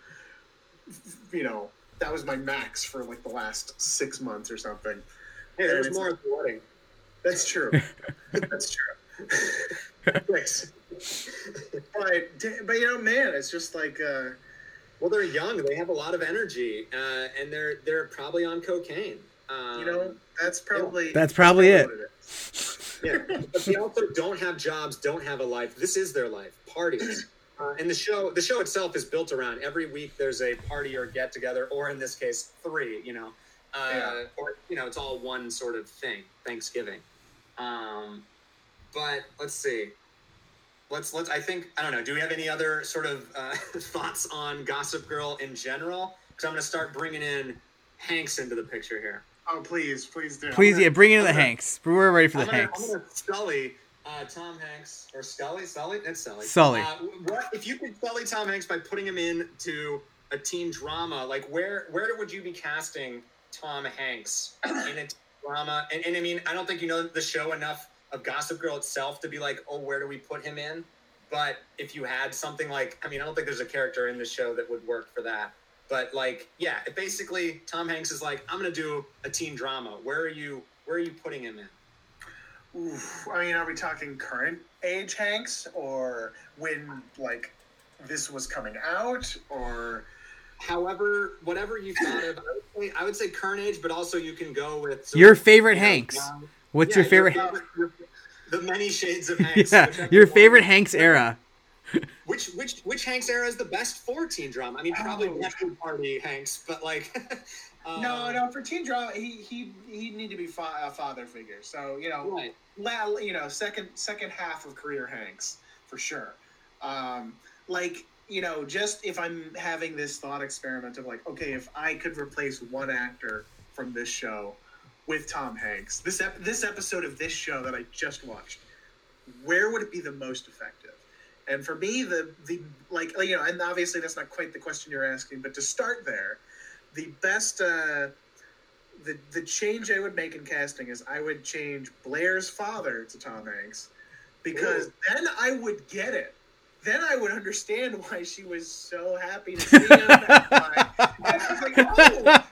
You know, that was my max for like the last six months or something. Hey, And there's more at the wedding. That's true. That's true. Thanks. But but you know, man, it's just like uh, Well, they're young. They have a lot of energy, uh, and they're they're probably on cocaine. Um, you know, that's probably That's probably it. what is. yeah. But they also don't have jobs, don't have a life. This is their life. Parties. Uh, and the show, the show itself is built around every week. There's a party or get together, or in this case, three. You know, uh, Yeah. or you know, it's all one sort of thing. Thanksgiving. Um, but let's see. Let's let's. I think I don't know. Do we have any other sort of uh, thoughts on Gossip Girl in general? Because I'm going to start bringing in Hanks into the picture here. Oh, please, please do. Please, yeah, bring in the I'm gonna- Hanks. We're ready for the I'm gonna, Hanks. I'm gonna Sully, uh, Tom Hanks or Scully, Sully. It's Sully. Sully. Uh, what if you could Sully Tom Hanks by putting him into a teen drama? Like where where would you be casting Tom Hanks in a teen drama? And, and I mean, I don't think you know the show enough of Gossip Girl itself to be like, oh, where do we put him in? But if you had something like, I mean, I don't think there's a character in the show that would work for that. But like, yeah, it basically Tom Hanks is like, I'm gonna do a teen drama. Where are you? Where are you putting him in? Oof. I mean, are we talking current age Hanks or when like this was coming out or however, whatever you thought of, I would, say, I would say current age, but also you can go with sort Your favorite Hanks. young- What's yeah, your favorite? your- the many shades of Hanks. yeah, whichever your one- favorite Hanks era. Which which which Hanks era is the best for teen drama? I mean, probably Oh. Bachelor Party Hanks, but like, uh, no, no for teen drama he he he need to be fa- a father figure. So you know, right. la- you know, second second half of career Hanks for sure. Um, like you know, just if I'm having this thought experiment of like, okay, if I could replace one actor from this show with Tom Hanks, this ep- this episode of this show that I just watched, where would it be the most effective? And for me, the the like you know, and obviously that's not quite the question you're asking, but to start there, the best. Uh, the the change I would make in casting is I would change Blair's father to Tom Hanks because then I would get it. Then I would understand why she was so happy to see him. and I was like, oh,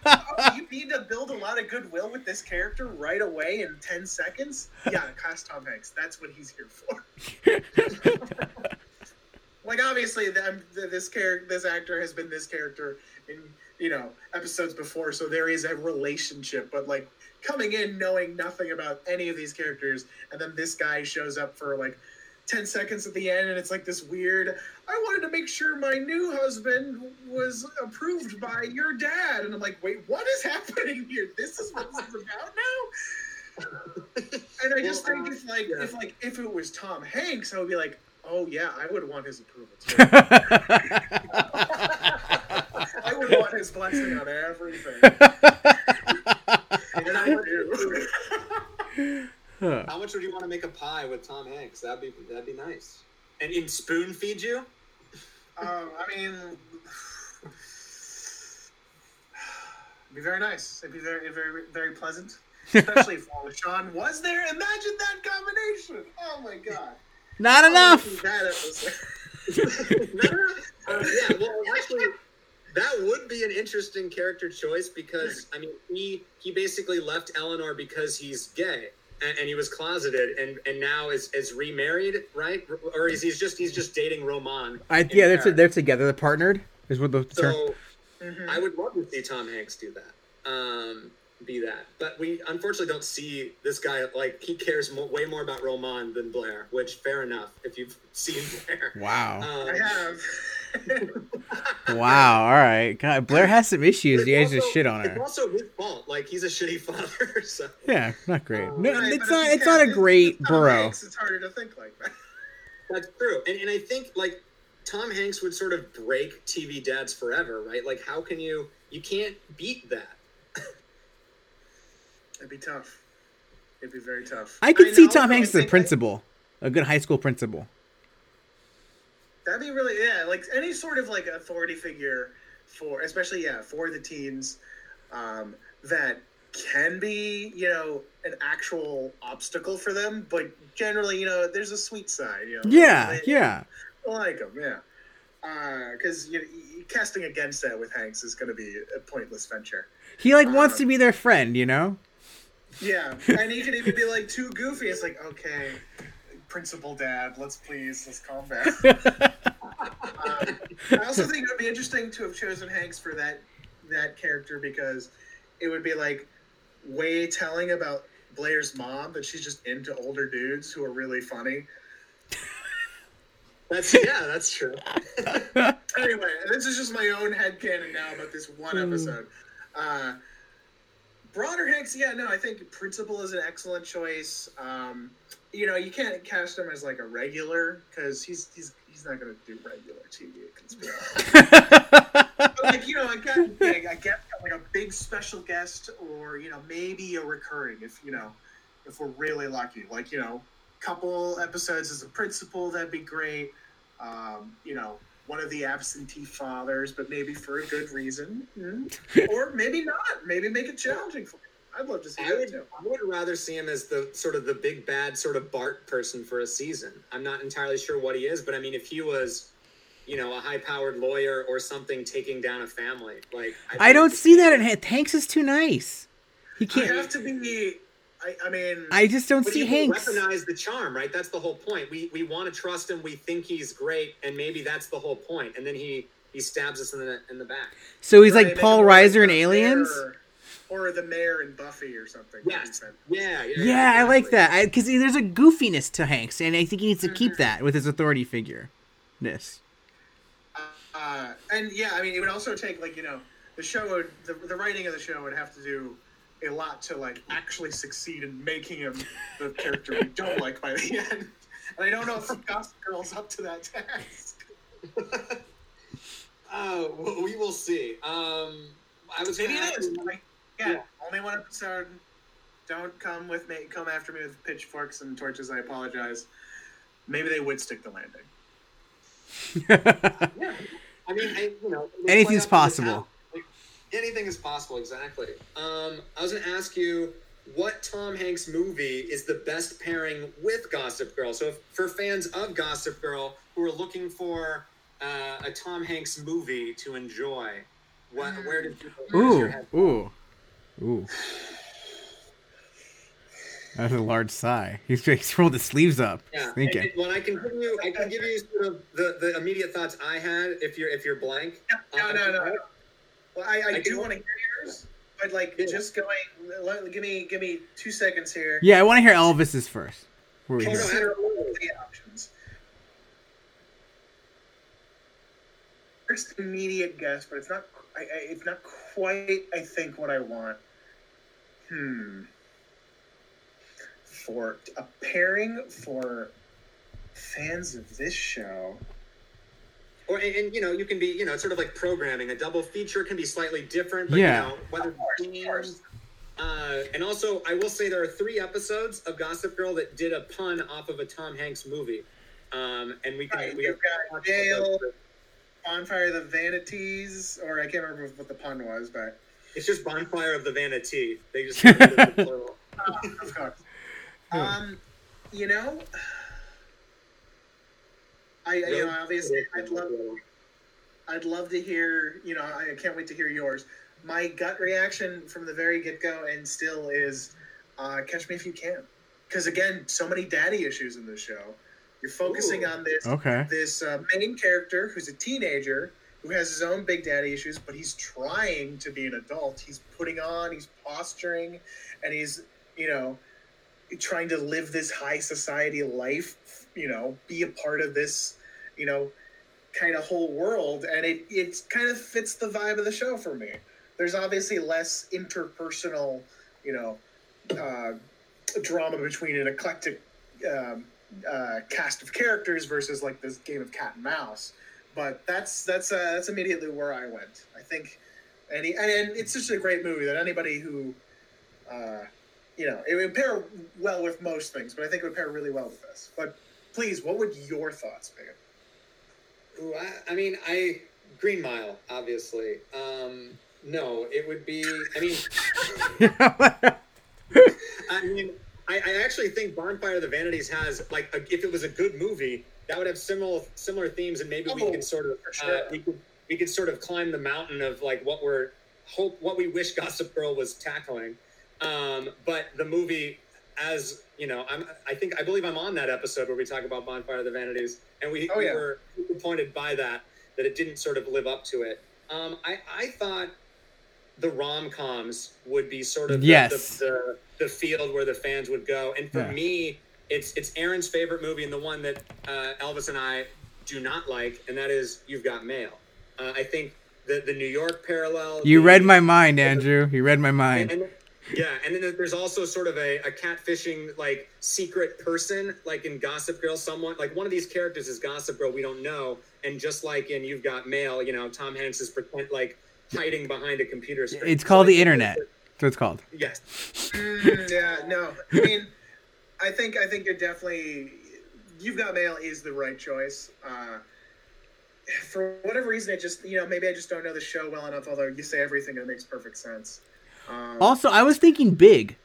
need to build a lot of goodwill with this character right away in ten seconds. Yeah, cast Tom Hanks. That's what he's here for. like obviously, them- um, this character, this actor has been this character in you know episodes before, so there is a relationship. But like coming in knowing nothing about any of these characters, and then this guy shows up for like 10 seconds at the end and it's like this weird i wanted to make sure my new husband was approved by your dad. And i'm like wait what is happening here? This is what this is about now? And i just Well, think uh, if like yeah. if like if it was tom hanks i would be like oh yeah i would want his approval too. I would want his blessing on everything. And i would do How much would you want to make a pie with Tom Hanks? That'd be that'd be nice. And in spoon feed you? Um, I mean, it'd be very nice. It'd be very, very, very pleasant. Especially if Shawn was there. Imagine that combination. Oh my god. Not enough. see That episode. uh, yeah, well, actually, that would be an interesting character choice because I mean, he he basically left Eleanor because he's gay and, and he was closeted, and and now is is remarried, right? Or is he's just he's just dating Roman? I, yeah, they're, Paris. they're together. They're partnered. Is what the term. So Mhm. I would love to see Tom Hanks do that. Um, be that. But we unfortunately don't see this guy like he cares mo- way more about Roman than Blair, which fair enough if you've seen Blair. Wow. Um, I have. Wow. All right. God, Blair has some issues. it's You guys just shit on It's her. also his fault. Like he's a shitty father. So Yeah, not great. Oh, no, Right, it's not. It's not a great it's Tom. Hanks, It's harder to think like that. that's true. And and I think like Tom Hanks would sort of break TV dads forever, right? Like how can you you can't beat that. It'd be tough. It'd be very tough. I could see know, Tom Hanks as a think, like, principal, a good high school principal. That'd be really yeah, like any sort of like authority figure for especially yeah, for the teens um that can be, you know, an actual obstacle for them, but generally, you know, there's a sweet side, you know. Yeah, They- yeah. I like them, yeah. Because you know, casting against that with Hanks is going to be a pointless venture. He like wants Um, to be their friend, you know. Yeah, and he could even be like too goofy. It's like, okay, principal dad, let's please let's calm down. Um, I also think it would be interesting to have chosen Hanks for that that character because it would be like way telling about Blair's mom that she's just into older dudes who are really funny. That's yeah, that's true. Anyway, this is just my own head headcanon now about this one Hmm. episode. Uh, Broader Hanks, yeah, no, I think Principal is an excellent choice. Um, you know, you can't cast him as like a regular because he's he's he's not going to do regular TV. It can be- but like you know, I got I get like a big special guest or you know maybe a recurring if you know if we're really lucky. Like you know, couple episodes as a principal that'd be great. Um, you know, one of the absentee fathers, but maybe for a good reason, Mm. or maybe not. Maybe make it challenging for him. I'd love to see I that would, too. I would rather see him as the sort of the big bad sort of Bart person for a season. I'm not entirely sure what he is, but I mean, if he was, you know, a high-powered lawyer or something taking down a family, like I don't see that in Han- Hanks is too nice. He can't. have to be. I, I mean, I just don't see you Hanks. weaponize the charm, right? That's the whole point. We we want to trust him. We think he's great, and maybe that's the whole point. And then he he stabs us in the in the back. So he's right, like Paul him Reiser in Aliens. Or, or the mayor in Buffy or something. Yes. Yeah, yeah. Yeah, I like that because there's a goofiness to Hanks, and I think he needs to Mm-hmm. keep that with his authority figure. Ness. Uh, and yeah, I mean, it would also take like you know the show would the, the writing of the show would have to do a lot to like actually succeed in making him the character we don't like by the end. And I don't know if Gossip Girl's up to that task. Oh, well, we will see. Um, I was Maybe gonna it ask is. you- Like, yeah, Yeah. only one episode. Don't come with me. Come after me with pitchforks and torches. I apologize. Maybe they would stick the landing. Yeah. I mean, I, you know, Anything's play up to the possible. Top. Like, anything is possible, exactly. Um, I was going to ask you what Tom Hanks movie is the best pairing with Gossip Girl? So, if, for fans of Gossip Girl who are looking for uh, a Tom Hanks movie to enjoy, what, where did you where's your Ooh, head? ooh, ooh. That's a large sigh. He's, he's rolled his sleeves up. Yeah. He's thinking. And- Well, I can give you, I can give you sort of the, the immediate thoughts I had if you're if you're blank. No, Uh, no, no. no. Well, I, I, I do do- want to hear yours, but like, Yeah. just going. Let, give me, give me two seconds here. Yeah, I want to hear Elvis's first. We Oh, go. Consider all the options. First immediate guess, but it's not. I, I, it's not quite. I think what I want. Hmm. For a pairing for fans of this show. Or and, and, you know you can be you know it's sort of like programming. A double feature can be slightly different, but Yeah. you know whether Of course, of course. Uh, and also, I will say there are three episodes of Gossip Girl that did a pun off of a Tom Hanks movie, um, and we can Right, we you've got Yale, Bonfire of the Vanities, or I can't remember what the pun was, but It's just Bonfire of the Vanity. They just did it in the plural. uh, of course. Um, you know, I you know obviously I'd love I'd love to hear you know I can't wait to hear yours. My gut reaction from the very get go and still is uh, Catch Me If You Can, because again, so many daddy issues in this show. You're focusing Ooh. on this Okay. this uh, main character who's a teenager who has his own big daddy issues, but he's trying to be an adult. He's putting on, he's posturing, and he's, you know, trying to live this high society life, you know, be a part of this, you know, kind of whole world. And it, it kind of fits the vibe of the show for me. There's obviously less interpersonal, you know, uh, drama between an eclectic um, uh, cast of characters versus like this game of cat and mouse. But that's that's uh, that's immediately where I went. I think, and, and, and it's just a great movie that anybody who, uh, you know, it would pair well with most things, but I think it would pair really well with this. But please, what would your thoughts be? Ooh, I, I mean, I Green Mile, obviously. Um, no, it would be. I mean, I mean, I, I actually think Bonfire of the Vanities has like, a, if it was a good movie, that would have similar similar themes, and maybe we Oh, could sort of for sure. uh, we could we could sort of climb the mountain of like what we're hope what we wish Gossip Girl was tackling. Um, but the movie, as you know, I'm I think I believe I'm on that episode where we talk about Bonfire of the Vanities, and we, Oh, we were disappointed by that that it didn't sort of live up to it. Um, I I thought the rom coms would be sort of the- Yes. the, the the field where the fans would go, and for Yeah. me, it's it's Aaron's favorite movie and the one that uh, Elvis and I do not like, and that is You've Got Mail. Uh, I think the the New York parallel. You the- read my mind, Andrew. You read my and, mind. and- yeah, and then there's also sort of a, a catfishing like secret person, like in Gossip Girl. Someone like one of these characters is Gossip Girl. We don't know, and just like in You've Got Mail, you know, Tom Hanks is pretend like hiding behind a computer screen. It's called So I the internet. that- That's what it's called. Yes, Mm, yeah, no. I mean, I think I think you're definitely you've got mail is the right choice. Uh, for whatever reason, it just you know maybe I just don't know the show well enough. Although you say everything, it makes perfect sense. Um, Also, I was thinking big.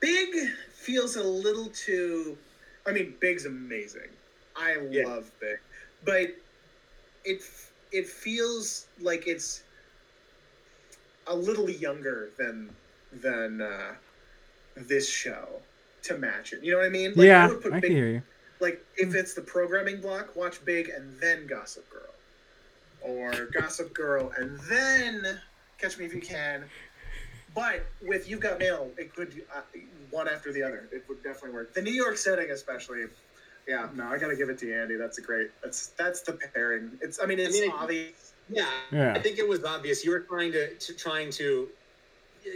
Big feels a little too. I mean, Big's amazing. I Yeah. love Big, but it it feels like it's a little younger than than uh, this show to match it. You know what I mean? Like, yeah, would put I Big- can hear you. Like if it's the programming block, watch Big and then Gossip Girl, or Gossip Girl and then Catch Me If You Can. But with You've Got Mail, it could uh, one after the other. It would definitely work. The New York setting, especially. Yeah, no, I gotta give it to Andy. That's a great. That's that's the pairing. It's. I mean, it's mean, obvious. yeah. Yeah. I think it was obvious. You were trying to, to trying to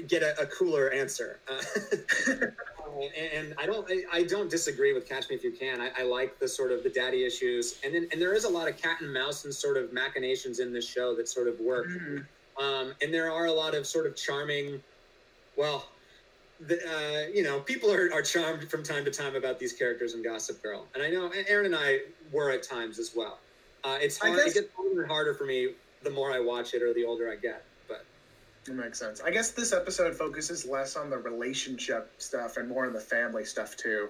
get a, a cooler answer. Uh, and, and I don't I, I don't disagree with Catch Me If You Can. I, I like the sort of the daddy issues, and then and there is a lot of cat and mouse and sort of machinations in this show that sort of work. Mhm. Um, and there are a lot of sort of charming, well, the, uh, you know, people are, are charmed from time to time about these characters in Gossip Girl, and I know Aaron and I were at times as well. Uh, it's hard. guess- It gets harder and harder for me the more I watch it or the older I get. But That makes sense. I guess this episode focuses less on the relationship stuff and more on the family stuff too,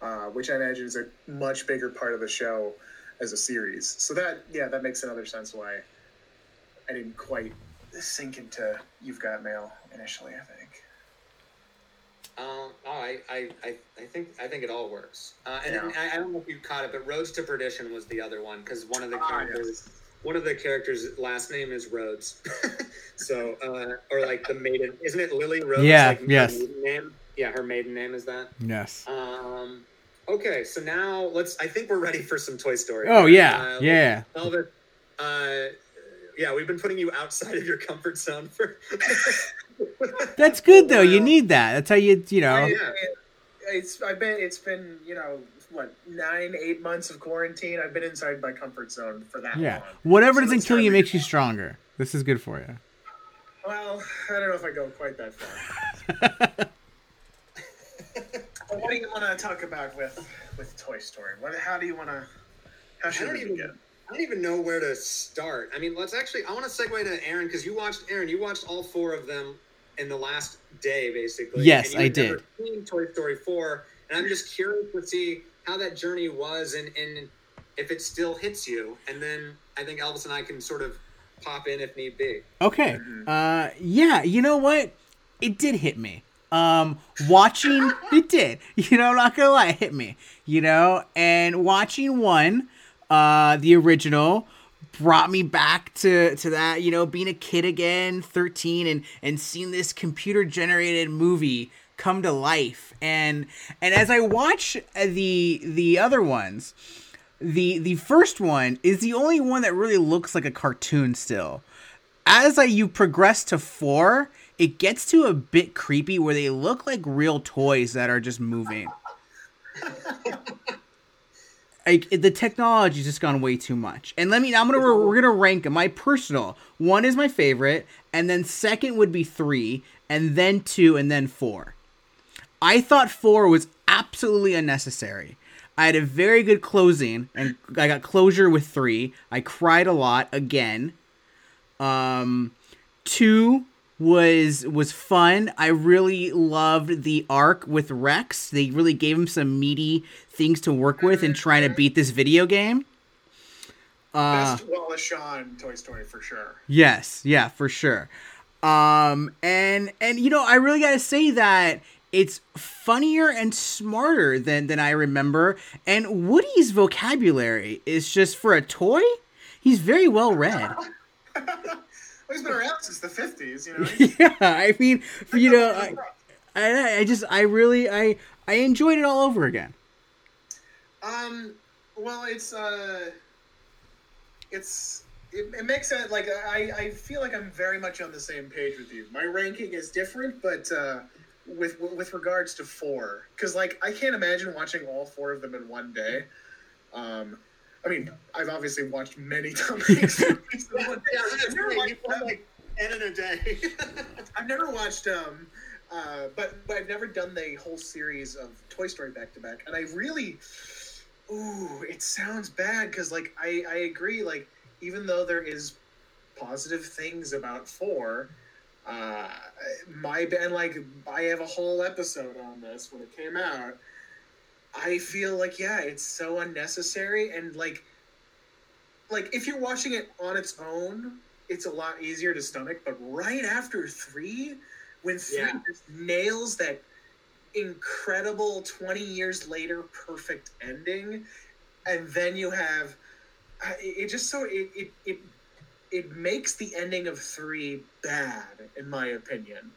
uh, which I imagine is a much bigger part of the show as a series. So that yeah, that makes another sense why I didn't quite sink into You've Got Mail initially. I think. Um, oh, I, I, I, I think I think it all works. Uh, and Yeah. I, I don't know if you caught it, but Roads to Perdition was the other one because one of the Ah, characters, one of the characters' last name is Rhodes. so, uh, or like the maiden, isn't it Lily Rhodes? Yeah, like, her yes. maiden Name? Yeah, her maiden name is that. Yes. Um, okay, so now let's. I think we're ready for some Toy Story. Oh yeah, Uh, yeah. Elvis, uh, yeah, we've been putting you outside of your comfort zone for. That's good though. You need that. That's how you you know. yeah. It's I've been it's been you know what nine eight months of quarantine. I've been inside my comfort zone for that Yeah. long. Whatever So doesn't kill you makes you stronger. This is good for you. Well, I don't know if I go quite that far. What do you want to talk about with with Toy Story? What? How do you want to? How should don't we even. begin? I don't even know where to start. I mean, let's actually. I want to segue to Aaron because you watched Aaron. You watched all four of them in the last day, basically. Yes, and you I had never did. Seen Toy Story four, and I'm just curious to see how that journey was and and if it still hits you. And then I think Elvis and I can sort of pop in if need be. Okay. Mm-hmm. Uh yeah, you know what? It did hit me. Um watching it did. You know, I'm not gonna lie, it hit me. You know, and watching one, uh the original, brought me back to to that you know being a kid again 13 and and seeing this computer generated movie come to life. And and as i watch the the other ones the the first one is the only one that really looks like a cartoon still. As I, you progress to four it gets to a bit creepy where they look like real toys that are just moving like the technology's just gone way too much. And let me I'm gonna we're gonna rank them. My personal one is my favorite, and then second would be three, and then two, and then four. I thought four was absolutely unnecessary. I had a very good closing, and I got closure with three. I cried a lot again. Um, two was was fun. I really loved the arc with Rex. They really gave him some meaty things to work with in trying to beat this video game. Uh, Best Wallace Shawn in Toy Story for sure. Yes, yeah, for sure. Um, and and you know, I really gotta say that it's funnier and smarter than than I remember. And Woody's vocabulary is just for a toy. He's very well read. Well, he's been around since the fifties, you know. yeah, I mean, you know, I, I, I just, I really, I, I enjoyed it all over again. Um, well, it's uh, it's it, it makes it like I I feel like I'm very much on the same page with you. My ranking is different, but uh, with with regards to four, because like I can't imagine watching all four of them in one day. Um, I mean, I've obviously watched many Tom Hanks movies. Yeah, I've never watched like ten in a day. I've never watched um uh but but I've never done the whole series of Toy Story back to back and I really ooh it sounds bad cuz like I I agree like even though there is positive things about 4 uh my and like I have a whole episode on this when it came out I feel like yeah it's so unnecessary and like like if you're watching it on its own it's a lot easier to stomach. But right after three, when three Yeah. just nails that incredible twenty years later perfect ending, and then you have it, just so it, it it it makes the ending of three bad in my opinion.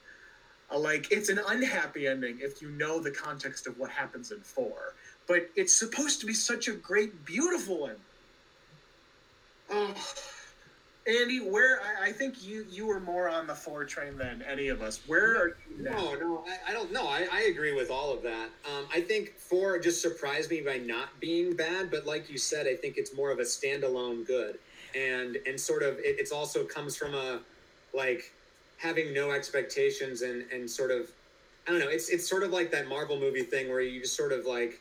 Like it's an unhappy ending if you know the context of what happens in four, but it's supposed to be such a great, beautiful one. Oh, Andy, where I, I think you you were more on the four train than any of us. Where are you now? No, no, I, I don't know. I, I agree with all of that. Um, I think four just surprised me by not being bad, but like you said, I think it's more of a standalone good, and and sort of it, it's also comes from a like having no expectations and and sort of I don't know. It's it's sort of like that Marvel movie thing where you just sort of like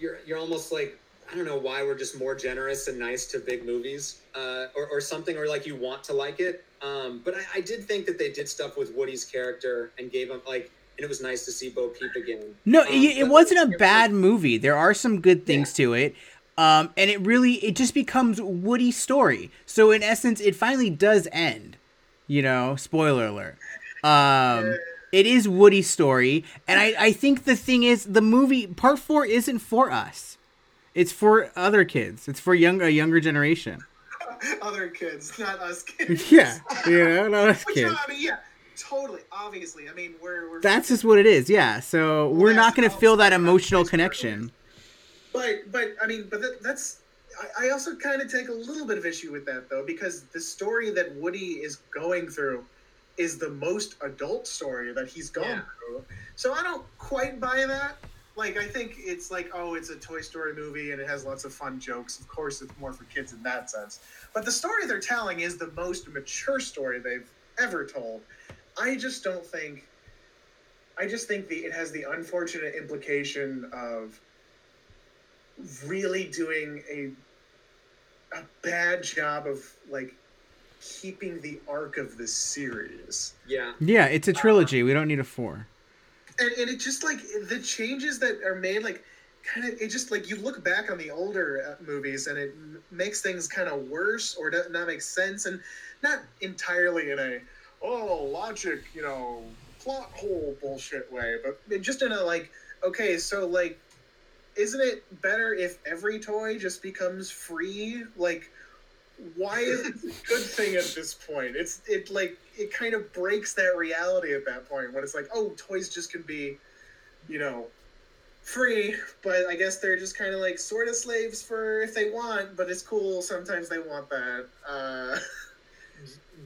you're you're almost like I don't know why we're just more generous and nice to big movies, uh, or, or something, or like you want to like it. Um, but I, I did think that they did stuff with Woody's character and gave him like, and it was nice to see Bo Peep again. No, Um, it, it wasn't a bad movie. There are some good things to it. Um, and it really, it just becomes Woody's story. So in essence, it finally does end. You know, spoiler alert. Um, it is Woody's story, and I, I think the thing is, the movie part four isn't for us. It's for other kids. It's for young a younger generation. Other kids, not us kids. Yeah, you know, not us Which, kids. no, I mean, yeah, totally. Obviously, I mean, we're we're. That's just what it is. Yeah. So we're not going to feel that emotional connection. But but I mean, but that, that's. I, I also kind of take a little bit of issue with that though, because the story that Woody is going through is the most adult story that he's gone Yeah. through. So I don't quite buy that. Like I think it's like, oh, it's a Toy Story movie and it has lots of fun jokes. Of course, it's more for kids in that sense. But the story they're telling is the most mature story they've ever told. I just don't think. I just think the it has the unfortunate implication of really doing a a bad job of like keeping the arc of the series. Yeah. Yeah, it's a trilogy. We don't need a four. and, and it just like the changes that are made like kind of it just like you look back on the older uh, movies and it m- makes things kind of worse or does not make sense and not entirely in a oh logic you know plot hole bullshit way but just in a like okay so like isn't it better if every toy just becomes free like why is it a good thing at this point? It's it like it kind of breaks that reality at that point when it's like, oh, toys just can be, you know, free, but I guess they're just kind of like sort of slaves for if they want, but it's cool. Sometimes they want that. Uh,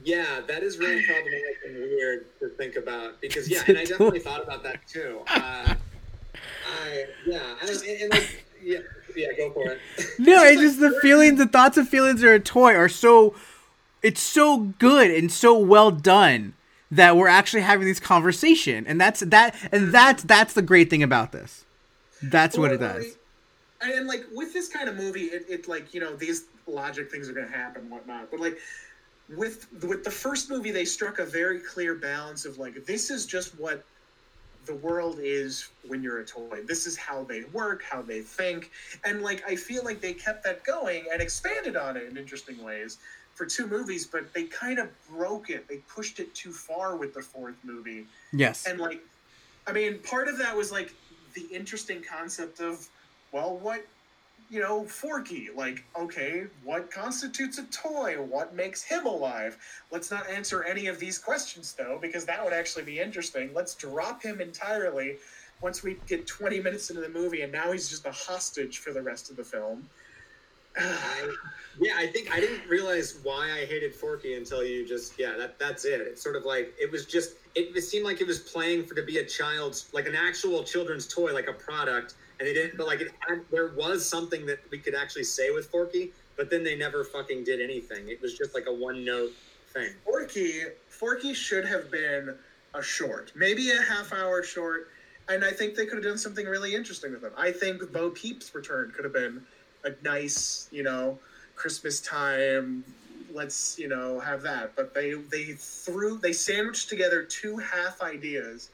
Yeah, that is really problematic and weird to think about because yeah, and I definitely thought about that too. Uh, I yeah, I and, and like yeah, yeah, go for it. No, it's just the feelings, the thoughts and feelings are a toy are so, it's so good and so well done that we're actually having this conversation, and that's that, and that's that's the great thing about this. That's what it Well, does. And, and, like with this kind of movie, it, it like you know these logic things are going to happen, and whatnot. But like with with the first movie, they struck a very clear balance of like this is just what the world is when you're a toy. This is how they work, how they think, and like I feel like they kept that going and expanded on it in interesting ways for two movies. But they kind of broke it. They pushed it too far with the fourth movie Yes. and like i mean part of that was like the interesting concept of well what you know forky like okay what constitutes a toy? What makes him alive? Let's not answer any of these questions though because that would actually be interesting. Let's drop him entirely once we get 20 minutes into the movie and now he's just a hostage for the rest of the film. Yeah, I think I didn't realize why I hated Forky until you just yeah that that's it. It's sort of like it was just it, it seemed like it was playing for to be a child's like an actual children's toy like a product, and they didn't but like it had, there was something that we could actually say with Forky, but then they never fucking did anything. It was just like a one note thing. Forky, Forky should have been a short, maybe a half hour short, and I think they could have done something really interesting with him. I think Bo Peep's return could have been a nice, you know, Christmas time. Let's you know have that, but they they threw they sandwiched together two half ideas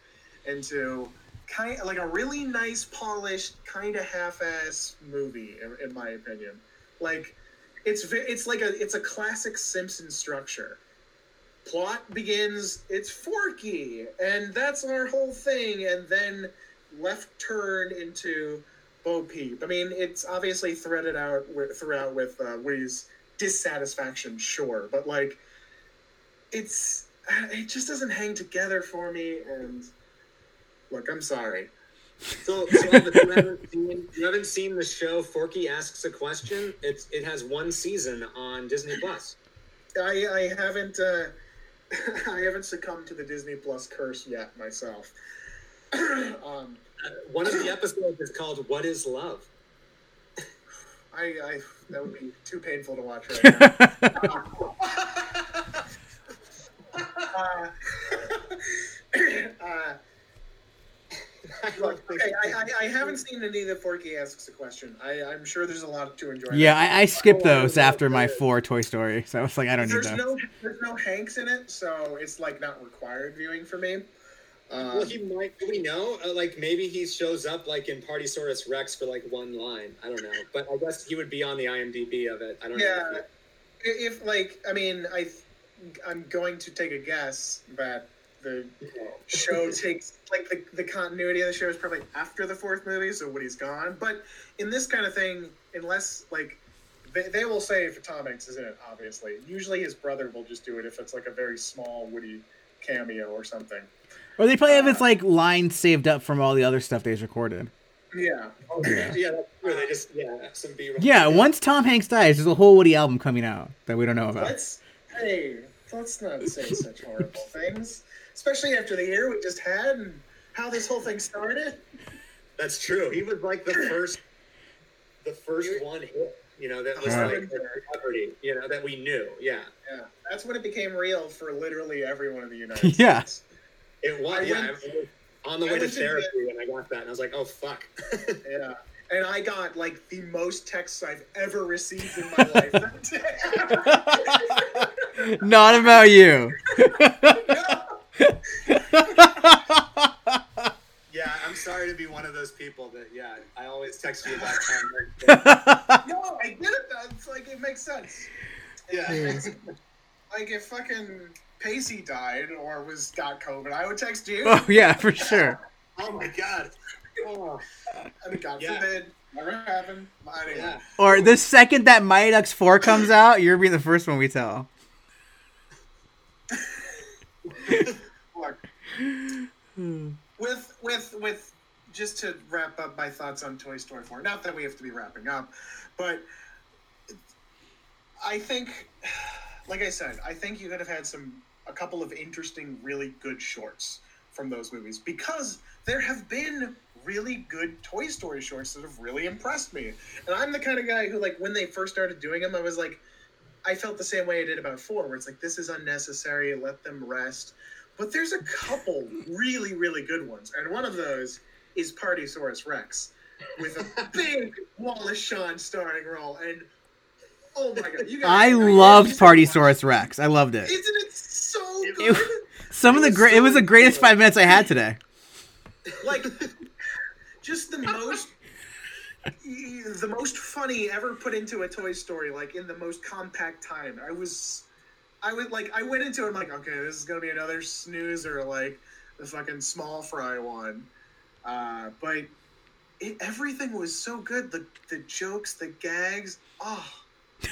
into kind like a really nice polished kind of half-ass movie in, in my opinion. Like it's it's like a it's a classic simpson structure. Plot begins it's forky and that's our whole thing and then left turn into bo peep. I mean it's obviously threaded out with, throughout with uh, woody's dissatisfaction sure but like it's it just doesn't hang together for me and look i'm sorry So, so Elvis, you, haven't seen, you haven't seen the show Forky Asks a Question? It's it has one season on Disney Plus. I, I haven't uh, I haven't succumbed to the Disney Plus curse yet myself. um, Uh, one of the episodes is called "What Is Love." I, I that would be too painful to watch right now. uh, uh, okay, I, I, I haven't seen any that Forky asks a question. I, I'm sure there's a lot to enjoy. Yeah, I, I skipped those after my four Toy Story, so it's like, I don't need There's those. no there's no Hanks in it, so it's like not required viewing for me. Uh, Well, he might. Do we know? Uh, like maybe he shows up like in Partysaurus Rex for like one line. I don't know, but I guess he would be on the IMDb of it. I don't Yeah, know. if like I mean I, I'm going to take a guess that the show takes like the, the continuity of the show is probably after the fourth movie, so Woody's gone. But in this kind of thing, unless like they, they will say if Tom Hanks is in it, obviously. Usually his brother will just do it if it's like a very small Woody cameo or something. Or they probably have its uh, like lines saved up from all the other stuff they've recorded. Yeah. Oh, yeah, yeah, that's true. They just yeah, some B. Yeah, once Tom Hanks dies, there's a whole Woody album coming out that we don't know about. Let's hey, let's not say such horrible things, especially after the year we just had and how this whole thing started. That's true. He was like the first, the first one hit. You know that was Yeah. like uh-huh. a celebrity. You know that we knew. Yeah, Yeah, that's when it became real for literally everyone in the United Yeah. States. it was. I yeah, went- I was on the I way to went to therapy, and I got that, and I was like, oh fuck. Yeah. And I got like the most texts I've ever received in my life. that day. Not about you. Yeah, I'm sorry to be one of those people that yeah, I always text you about time. no, I get it. though. It's like it makes sense. yeah. Like if fucking Pacey died or was got COVID, I would text you. oh yeah, for sure. Oh my god. Oh. I mean, God Yeah. forbid. Never happened. Anyway. Yeah. Or the second that Mighty Ducks 4 comes out, you're being the first one we tell. Look, with with with just to wrap up my thoughts on Toy Story 4. Not that we have to be wrapping up, but I think like I said, I think you could have had some a couple of interesting really good shorts from those movies because there have been really good Toy Story shorts that have really impressed me. And I'm the kind of guy who like when they first started doing them, I was like I felt the same way I did about 4 where it's like this is unnecessary, let them rest. But there's a couple really, really good ones. And one of those is Partysaurus Rex with a big Wallace Shawn starring role. And oh my god, you guys I loved should watch Partysaurus Rex. I loved it. Isn't it so It- good? Some of the great it was the greatest 5 minutes I had today. like just the most the most funny ever put into a Toy Story, like in the most compact time. I was I would like I went into it I'm like, okay, this is gonna be another snooze or like the fucking small fry one. Uh, but it, everything was so good. The the jokes, the gags. Oh,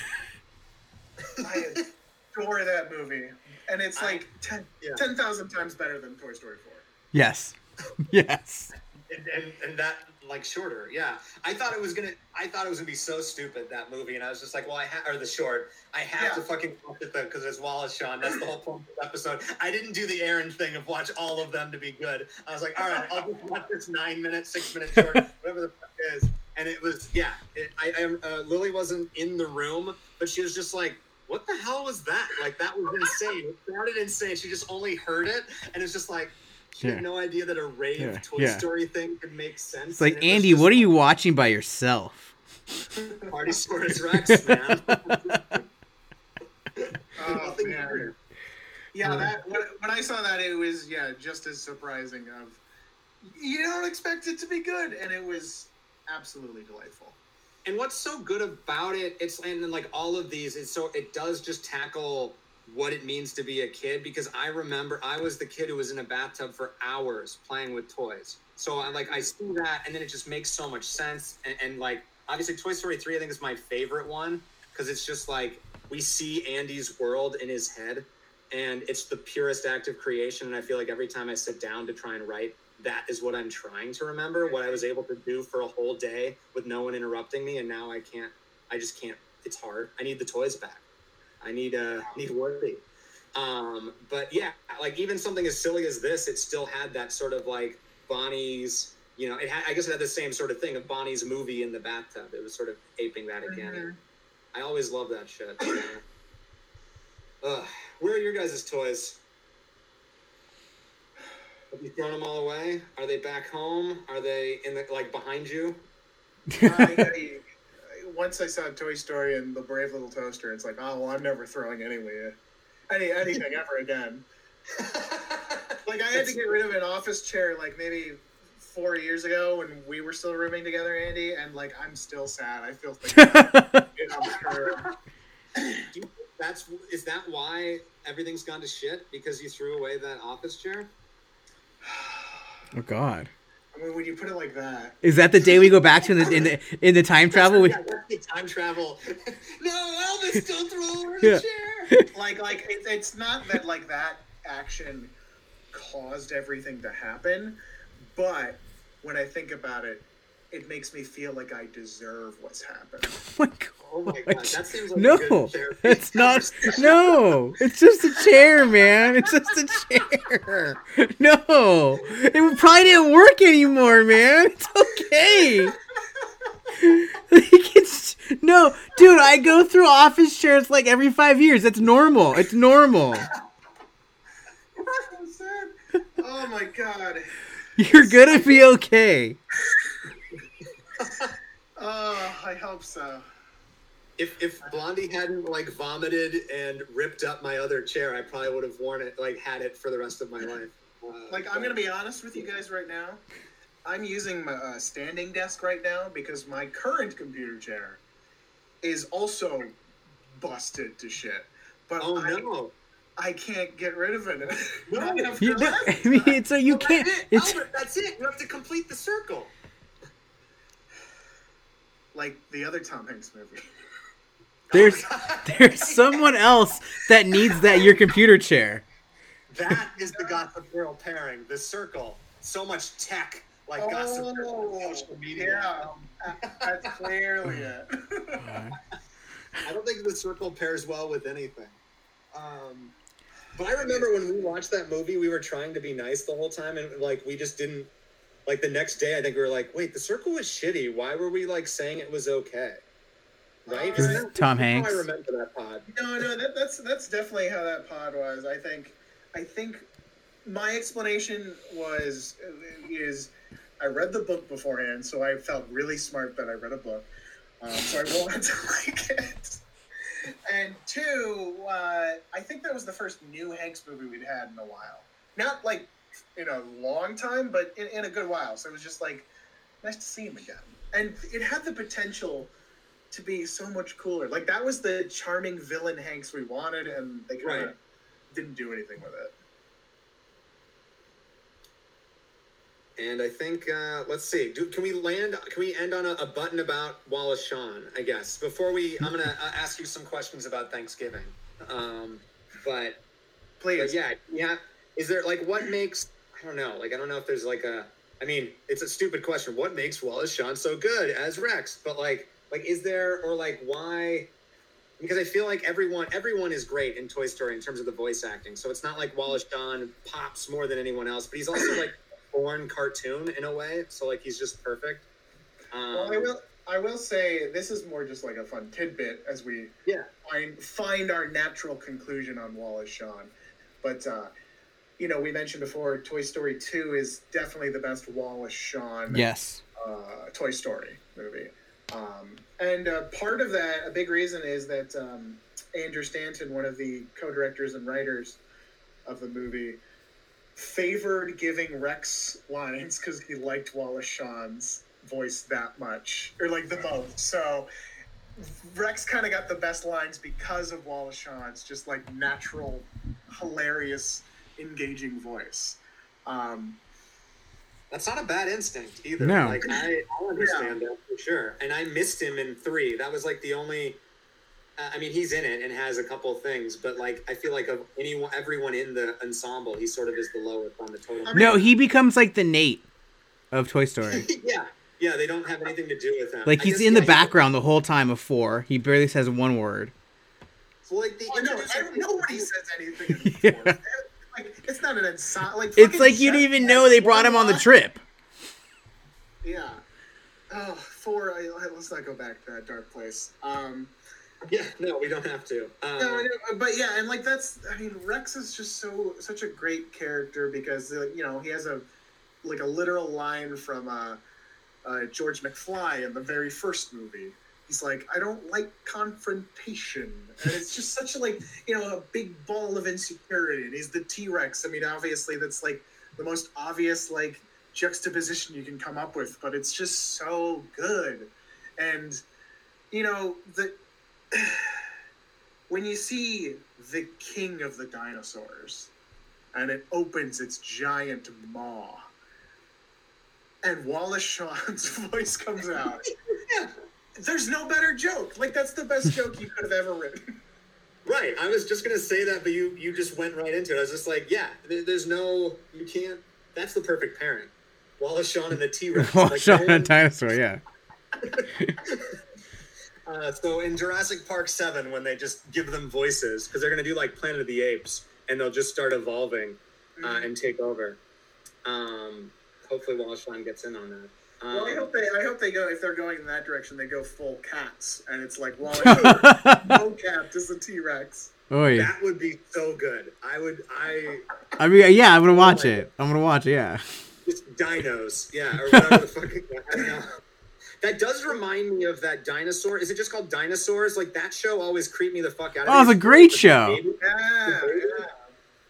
I adore that movie, and it's I- like ten yeah. ten thousand times better than Toy Story Four. Yes. Yes. and, and, and that like shorter yeah. I thought it was gonna i thought it was gonna be so stupid that movie and i was just like well i ha- or the short. I have Yeah. to fucking watch it though because it's wallace shawn that's the whole point of the episode. I didn't do the aaron thing of watch all of them to be good. I was like all right i'll just watch this nine minute six minute short whatever the fuck it is. And it was yeah it, i I, uh, lily wasn't in the room but she was just like what the hell was that? Like that was insane. It sounded insane. She just only heard it and it's just like she Yeah. had no idea that a rave Yeah, Toy yeah. Story thing could make sense. It's like, and Andy, what are you watching by yourself? Partysaurus Rex, man. Oh, oh Nothing man. better. Yeah, that when, when I saw that, it was yeah, just as surprising. Of you don't expect it to be good, and it was absolutely delightful. And what's so good about it? It's and then like all of these, it's so it does just tackle what it means to be a kid. Because I remember I was the kid who was in a bathtub for hours playing with toys. So I like I see that, and then it just makes so much sense. And, and like obviously, Toy Story three, I think is my favorite one because it's just like we see Andy's world in his head, and it's the purest act of creation. And I feel like every time I sit down to try and write, that is what I'm trying to remember. What I was able to do for a whole day with no one interrupting me, and now I can't. I just can't. It's hard. I need the toys back. I need uh need Woody. Um, but yeah, like even something as silly as this, it still had that sort of like Bonnie's. You know, it had, I guess it had the same sort of thing of Bonnie's movie in the bathtub. It was sort of aping that again. Mhm. I always love that shit. Yeah. Ugh. Where are your guys' toys? Have you thrown them all away? Are they back home? Are they in the like behind you? I, I, once I saw Toy Story and the Brave Little Toaster, it's like, oh well, I'm never throwing anyway, any anything ever again. Like I had to get rid of an office chair, like maybe four years ago when we were still rooming together, Andy, and like I'm still sad. I feel thinking I'm sure. You that's is that why everything's gone to shit because you threw away that office chair? oh God. I mean, when you put it like that, Is that the day we go back to in the in the, in the time travel? Yeah, the time travel. no, Elvis, don't throw away Yeah. the chair. like like it, it's not that like that action caused everything to happen, but when I think about it, it makes me feel like I deserve what's happened. Oh, oh my God. Oh my god, that seems like a No, good it's not. No, it's just a chair, man. It's just a chair. No, it probably didn't work anymore, man. It's okay. Like, it's, no, dude, I go through office chairs like every five years. It's normal. It's normal. oh my god. You're gonna be okay. Oh, I hope so. If if Blondie hadn't like vomited and ripped up my other chair, I probably would have worn it, like had it for the rest of my life. Uh, Like I'm gonna be honest with you guys right now. I'm using my uh, standing desk right now because my current computer chair is also busted to shit. But Oh I, no! I can't get rid of it. No. You. I mean, it's so you can't. It, It's Albert. That's it. You have to complete the circle. Like the other Tom Hanks movie. There's Oh, there's someone else that needs that your computer chair. That is the Gossip Girl pairing. The circle. So much tech, like Gossip Girl on social media. Oh, yeah, that's clearly it. I don't think the circle pairs well with anything. Um, but I remember when we watched that movie, we were trying to be nice the whole time, and like we just didn't. Like the next day, I think we were like, "Wait, the circle was shitty. Why were we like saying it was okay?" Right? Because that- Tom Hanks. I remember that pod. No, no, that, that's that's definitely how that pod was. I think, I think, my explanation was is I read the book beforehand, so I felt really smart that I read a book, um, so I wanted to like it. And two, uh, I think that was the first new Hanks movie we'd had in a while. Not like in a long time, but in, in a good while. So it was just like nice to see him again, and it had the potential to be so much cooler. Like that was the charming villain Hanks we wanted, and they kind of Right. didn't do anything with it. And I think uh, let's see. Do, can we land? Can we end on a, a button about Wallace Shawn? I guess before we, I'm gonna uh, ask you some questions about Thanksgiving. Um, but Please, But yeah, yeah. Is there like what makes I don't know, like I don't know if there's like a I mean, it's a stupid question. What makes Wallace Shawn so good as Rex? But like like is there or like why because I feel like everyone everyone is great in Toy Story in terms of the voice acting. So it's not like Wallace Shawn pops more than anyone else, but he's also like born cartoon in a way. So like he's just perfect. Um, Well, I will. I will say this is more just like a fun tidbit as we Yeah. find find our natural conclusion on Wallace Shawn. But uh, you know, we mentioned before, Toy Story Two is definitely the best Wallace Shawn Yes. uh, Toy Story movie. Um, and uh, part of that, a big reason, is that um, Andrew Stanton, one of the co-directors and writers of the movie, favored giving Rex lines because he liked Wallace Shawn's voice that much, or like the most. So Rex kind of got the best lines because of Wallace Shawn's just like natural, hilarious, engaging voice. Um, That's not a bad instinct either. No. Like I, I understand that for sure. And I missed him in three. That was like the only. uh, I mean, he's in it and has a couple of things, but like I feel like of anyone, everyone in the ensemble, he sort of is the lowest on the total. No, he becomes like the Nate of Toy Story. yeah, yeah. They don't have anything to do with him. Like he's guess, in the yeah, he- background the whole time of four. He barely says one word. Well, like the Oh, no, introduction- I- nobody says anything. In Yeah. Yeah. Like, it's not an ensemble. Like, It's like you didn't even know they brought him on the trip. Yeah. Oh, four. I, I- let's not go back to that dark place. Um, Yeah, no, we don't have to. Um, no, no, but yeah, and like that's. I mean, Rex is just so such a great character because uh, you know he has a like a literal line from uh, uh, George McFly in the very first movie. He's like, I don't like confrontation, and it's just such a like you know a big ball of insecurity. And he's the T Rex. I mean, obviously that's like the most obvious like juxtaposition you can come up with, but it's just so good. And you know the when you see the king of the dinosaurs and it opens its giant maw and Wallace Shawn's voice comes out. Yeah. There's no better joke. Like that's the best joke you could have ever written. Right. I was just gonna say that, but you you just went right into it. I was just like, yeah, there, there's no, you can't. That's the perfect parent. Wallace Shawn and the T Rex. Wallace like, Shawn no and Dinosaur, yeah. Uh, so in Jurassic Park Seven, when they just give them voices, because they're gonna do like Planet of the Apes, and they'll just start evolving uh, and take over. Um, hopefully, Wallace Shawn gets in on that. Um, Well, I hope they. I hope they go. If they're going in that direction, they go full cats, and it's like Wallace no cat is a T Rex. Oh yeah. that would be so good. I would. I I mean, yeah, I'm gonna watch it. I'm gonna watch it. Yeah. just dinos, yeah, or whatever the fuck. That does remind me of that dinosaur. Is it just called Dinosaurs? Like that show always creeped me the fuck out. Oh, it's a great show. Yeah, yeah.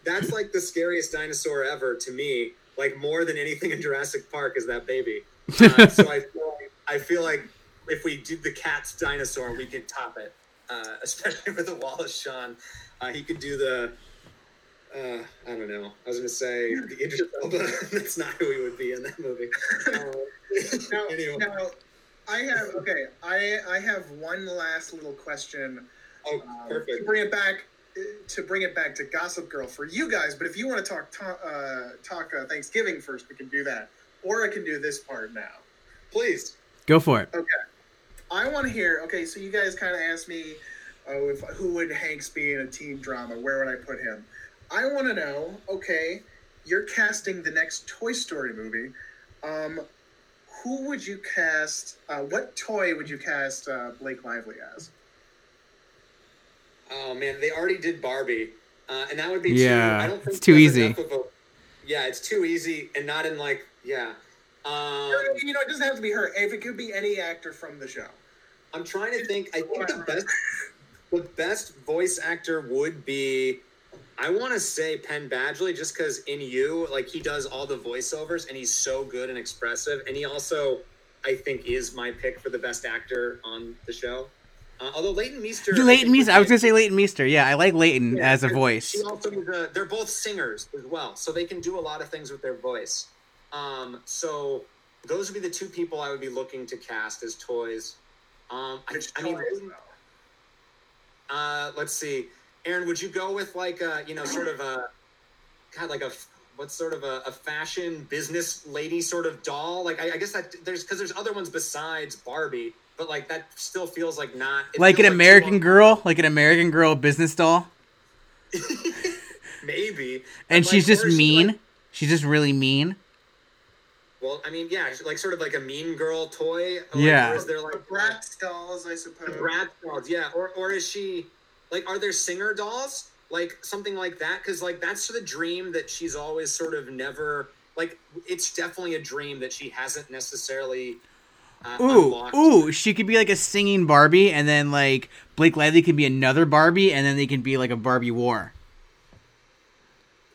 That's like the scariest dinosaur ever to me. Like more than anything in Jurassic Park is that baby. Uh, so I feel, like, I feel like if we do the cat's dinosaur, we could top it. Uh, especially with the Wallace Shawn, uh, he could do the. Uh, I don't know. I was gonna say the Idris Elba. That's not who he would be in that movie. Uh, Now, anyway, now, I have okay. I I have one last little question. Oh, um, to bring it back to bring it back to Gossip Girl for you guys. But if you want to talk talk, uh, talk uh, Thanksgiving first, we can do that, or I can do this part now. Please. Go for it. Okay. I want to hear. Okay, so you guys kind of asked me, oh, if who would Hanks be in a teen drama? Where would I put him? I want to know. Okay, you're casting the next Toy Story movie. Um, who would you cast? Uh, what toy would you cast uh, Blake Lively as? Oh man, they already did Barbie, uh, and that would be Yeah, Too, I don't think it's too easy. enough of a- yeah, it's too easy, and not in like yeah. Um, you know, it doesn't have to be her. If it could be any actor from the show. I'm trying to think. I think the best, the best voice actor would be. I want to say Penn Badgley, just because in you, like he does all the voiceovers, and he's so good and expressive, and he also, I think, is my pick for the best actor on the show. Uh, although Leighton Meester, Leighton Meester. I was gonna say Leighton Meester. Yeah, I like Leighton Yeah, as a voice. She also a, they're both singers as well, so they can do a lot of things with their voice. Um, so those would be the two people I would be looking to cast as toys. Um, I, I mean, toys, uh, let's see, Aaron, would you go with like a you know sort of a God like a what's sort of a, a fashion business lady sort of doll? Like I, I guess that there's because there's other ones besides Barbie, but like that still feels like not like an feels American long- Girl, like an American Girl business doll, maybe, and But, she's like, just or is she, mean. like- she's just really mean. Well, I mean, yeah, like sort of like a mean girl toy. Like, Yeah. Or is there like The Bratz dolls, I suppose. the Bratz dolls? Yeah. Or or is she like? Are there singer dolls? Like something like that? Because like that's the dream that she's always sort of never like. It's definitely a dream that she hasn't necessarily. Ooh, ooh, she could be like a singing Barbie, and then like Blake Lively can be another Barbie, and then they can be like a Barbie war.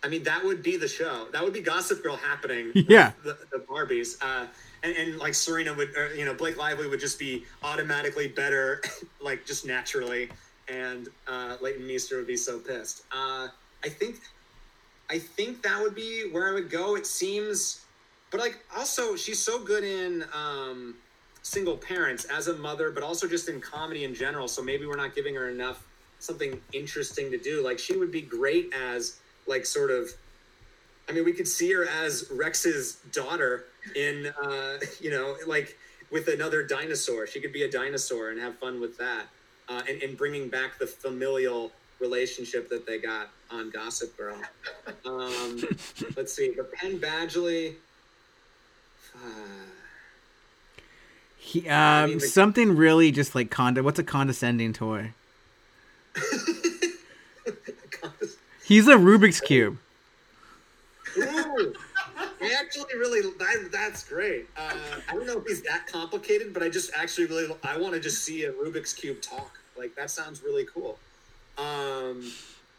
I mean, that would be the show. That would be Gossip Girl happening. Yeah. The, the Barbies. Uh, and, and like Serena would, or, you know, Blake Lively would just be automatically better, like just naturally. And uh, Leighton Meester would be so pissed. Uh, I think, I think that would be where I would go. It seems, but like also she's so good in um, single parents as a mother, but also just in comedy in general. So maybe we're not giving her enough something interesting to do. Like she would be great as like sort of I mean we could see her as Rex's daughter in uh you know like with another dinosaur. She could be a dinosaur and have fun with that. Uh, and, and bringing back the familial relationship that they got on Gossip Girl. Um, let's see, but Penn Badgley. Uh, He, um, mean, the- something really just like conde. What's a condescending toy? He's a Rubik's cube. Ooh, I actually really that, that's great. Uh, I don't know if he's that complicated, but I just actually really I want to just see a Rubik's cube talk. Like that sounds really cool. Um,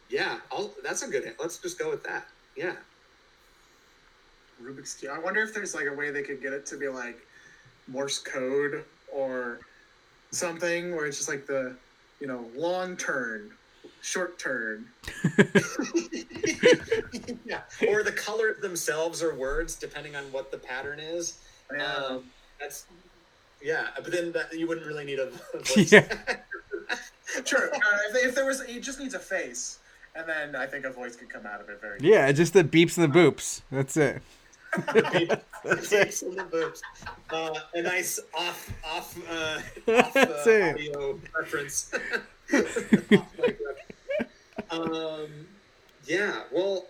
yeah, I'll, that's a good. hit. Let's just go with that. Yeah. Rubik's cube. I wonder if there's like a way they could get it to be like Morse code or something, where it's just like the, you know, long turn, short turn. yeah. Or the colors themselves or words, depending on what the pattern is. Yeah. Um, that's yeah, but then that, you wouldn't really need a, voice. Yeah. Sure. Uh, if, if there was, it just needs a face, and then I think a voice could come out of it very. Yeah, just the beeps and the boops. That's it. The boobs. Uh, a nice off off uh, off uh, audio reference. um, yeah. Well,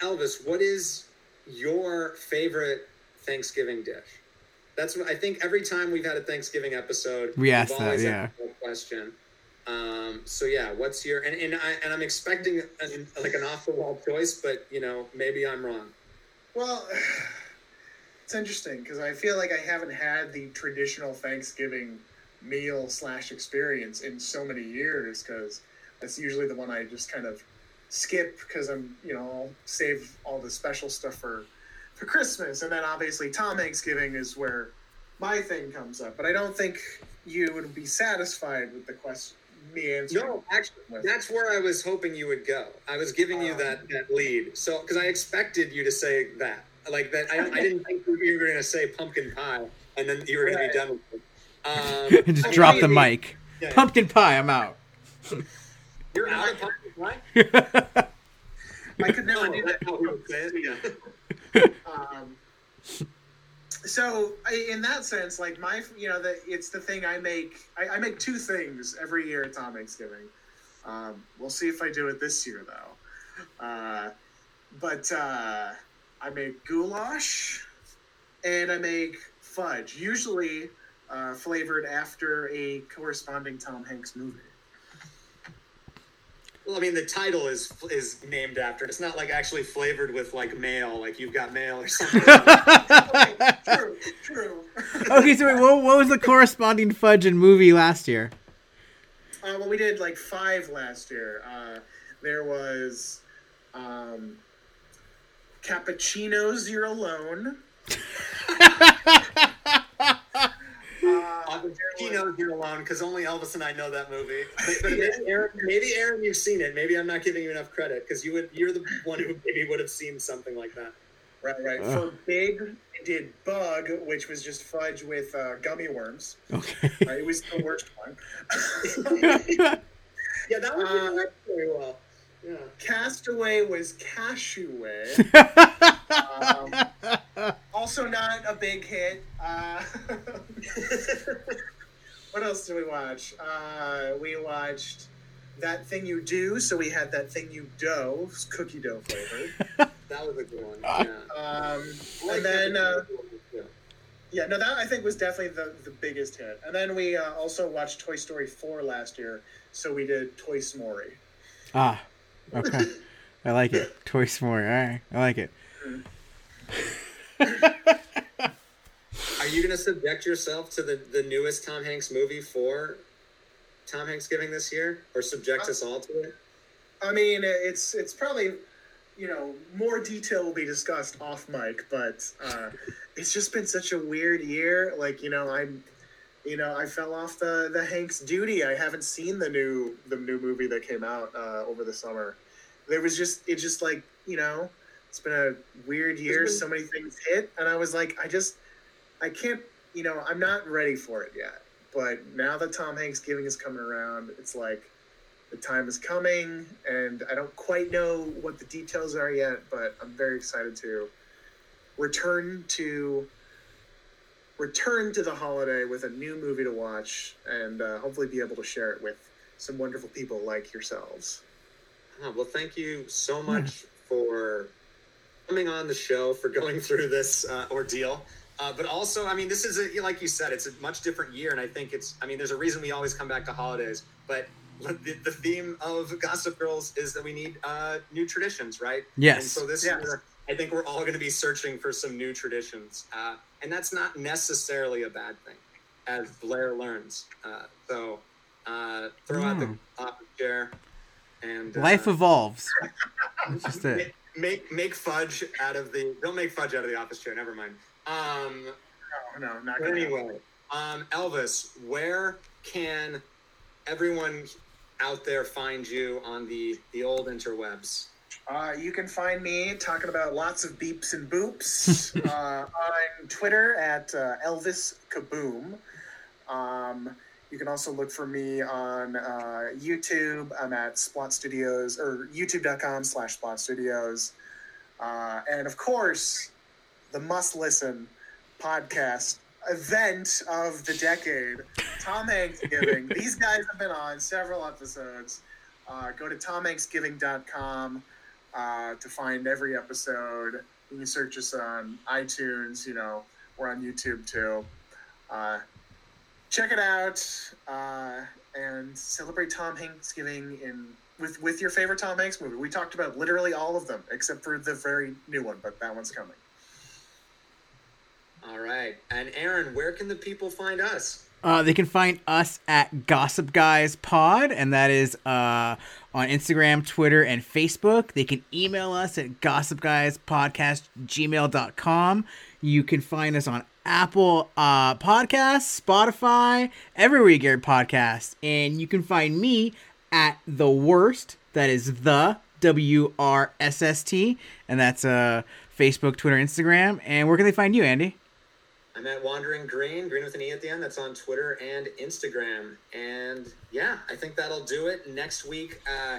Elvis, what is your favorite Thanksgiving dish? That's what I think. Every time we've had a Thanksgiving episode, We ask that, always yeah. that question. Um, so yeah, what's your and and, I, and I'm expecting an, like an off the wall choice, but you know maybe I'm wrong. Well, it's interesting because I feel like I haven't had the traditional Thanksgiving meal slash experience in so many years because that's usually the one I just kind of skip because I'm you know I'll save all the special stuff for for Christmas and then obviously Tom Hanks giving is where my thing comes up. But I don't think you would be satisfied with the question me answering. No, actually, that's where I was hoping you would go. I was giving you that, that lead. So, because I expected you to say that. Like that, I, I didn't think you were going to say pumpkin pie, and then you were going to be done with it. Um, and just drop the mic. Yeah. Pumpkin pie, I'm out. You're out of pumpkin pie? I could never do that. how we would say it, yeah. Um, so I, in that sense, like my, you know, the, it's the thing I make. I, I make two things every year at Tom Hanks giving. Um, we'll see if I do it this year though. Uh, but uh, I make goulash and I make fudge, usually uh, flavored after a corresponding Tom Hanks movie. Well, I mean, the title is is named after it. It's not like actually flavored with like mail, like you've got mail or something. true, true. okay, so wait, what, what was the corresponding fudge and movie last year? Uh, well, we did like five last year. Uh, there was um, cappuccinos. You're alone. Uh, he knows you're alone because only Elvis and I know that movie. But, but maybe, Aaron, maybe Aaron, you've seen it. Maybe I'm not giving you enough credit because you would. You're the one who maybe would have seen something like that. right, right. Ugh. For big, we did bug, which was just fudge with uh, gummy worms. Okay. Uh, it was the worst one. Yeah, that one Uh, didn't work very well. Yeah. Castaway was casheway. um, also not a big hit. Uh, what else did we watch? Uh, we watched that thing you do. So we had that thing you dough, cookie dough flavored. That was a good one. Yeah. Um, and then uh. Yeah. yeah, no, that I think was definitely the the biggest hit. And then we uh, also watched Toy Story four last year. So we did Toy Story. ah, okay. I like it. Toy Story. All right, I like it. Are you going to subject yourself to the, the newest Tom Hanks movie for Tom Hanks giving this year, or subject us all to it? I mean, it's it's probably you know more detail will be discussed off mic, but uh, it's just been such a weird year. Like you know, I'm you know I fell off the the Hanks duty. I haven't seen the new the new movie that came out uh, over the summer. There was just it just like you know it's been a weird year. So many things hit, and I was like, I just I can't you know I'm not ready for it yet. But now that Tom Hanks giving is coming around, it's like the time is coming and i don't quite know what the details are yet but i'm very excited to return to return to the holiday with a new movie to watch and uh, hopefully be able to share it with some wonderful people like yourselves Oh, well, thank you so much for coming on the show, for going through this uh, ordeal. Uh, but also, I mean, this is a, like you said, it's a much different year, and I think it's. I mean, there's a reason we always come back to holidays, but the, the theme of Gossip Girls is that we need uh, new traditions, right? Yes. And so this Yes. year, I think we're all going to be searching for some new traditions, uh, and that's not necessarily a bad thing, as Blair learns. Uh, so uh, throw out the Hmm. office chair, and uh, Life evolves. That's just it. make make fudge out of the don't make fudge out of the office chair never mind um no no not anyway um elvis where can everyone out there find you on the the old interwebs Uh, you can find me talking about lots of beeps and boops uh, on Twitter at uh, Elvis Kaboom. Um, you can also look for me on uh, YouTube. I'm at Splot Studios or youtube.com slash Splot Studios. Uh, and of course, the must listen podcast event of the decade, Tom Hanks Giving. These guys have been on several episodes. Uh, go to tomhanksgiving.com uh, to find every episode. You can search us on iTunes. You know, we're on YouTube too. Uh, check it out uh, and celebrate Tom Hanks giving in with with your favorite Tom Hanks movie. We talked about literally all of them except for the very new one, but that one's coming. All right and aaron where can the people find us Uh, they can find us at Gossip Guys Pod, and that is uh, on Instagram, Twitter, and Facebook. They can email us at gossipguyspodcast@gmail.com. You can find us on Apple uh, Podcasts, Spotify, everywhere you get podcasts. And you can find me at The Worst. That is the W R S S T, and that's uh, Facebook, Twitter, Instagram. And where can they find you, Andy? I'm at Wandering Green, Green with an E at the end. That's on Twitter and Instagram. And yeah, I think that'll do it. Next week, uh,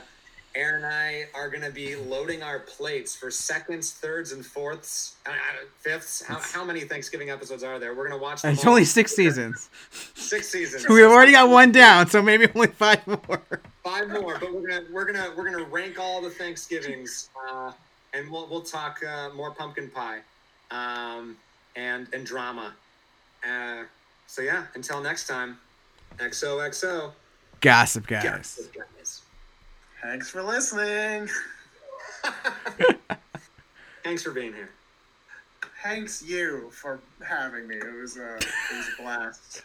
Aaron and I are going to be loading our plates for seconds, thirds, and fourths, uh, fifths. How, how many Thanksgiving episodes are there? We're going to watch. Them It's only six seasons. Six seasons. We've already got one down, so maybe only five more. five more, but we're gonna we're gonna we're gonna rank all the Thanksgivings, uh, and we'll we'll talk uh, more pumpkin pie, um, and and drama. Uh, so yeah, until next time, XOXO. Gossip guys. Guys. guys. Thanks for listening. Thanks for being here. Thanks you for having me. It was a it was a blast.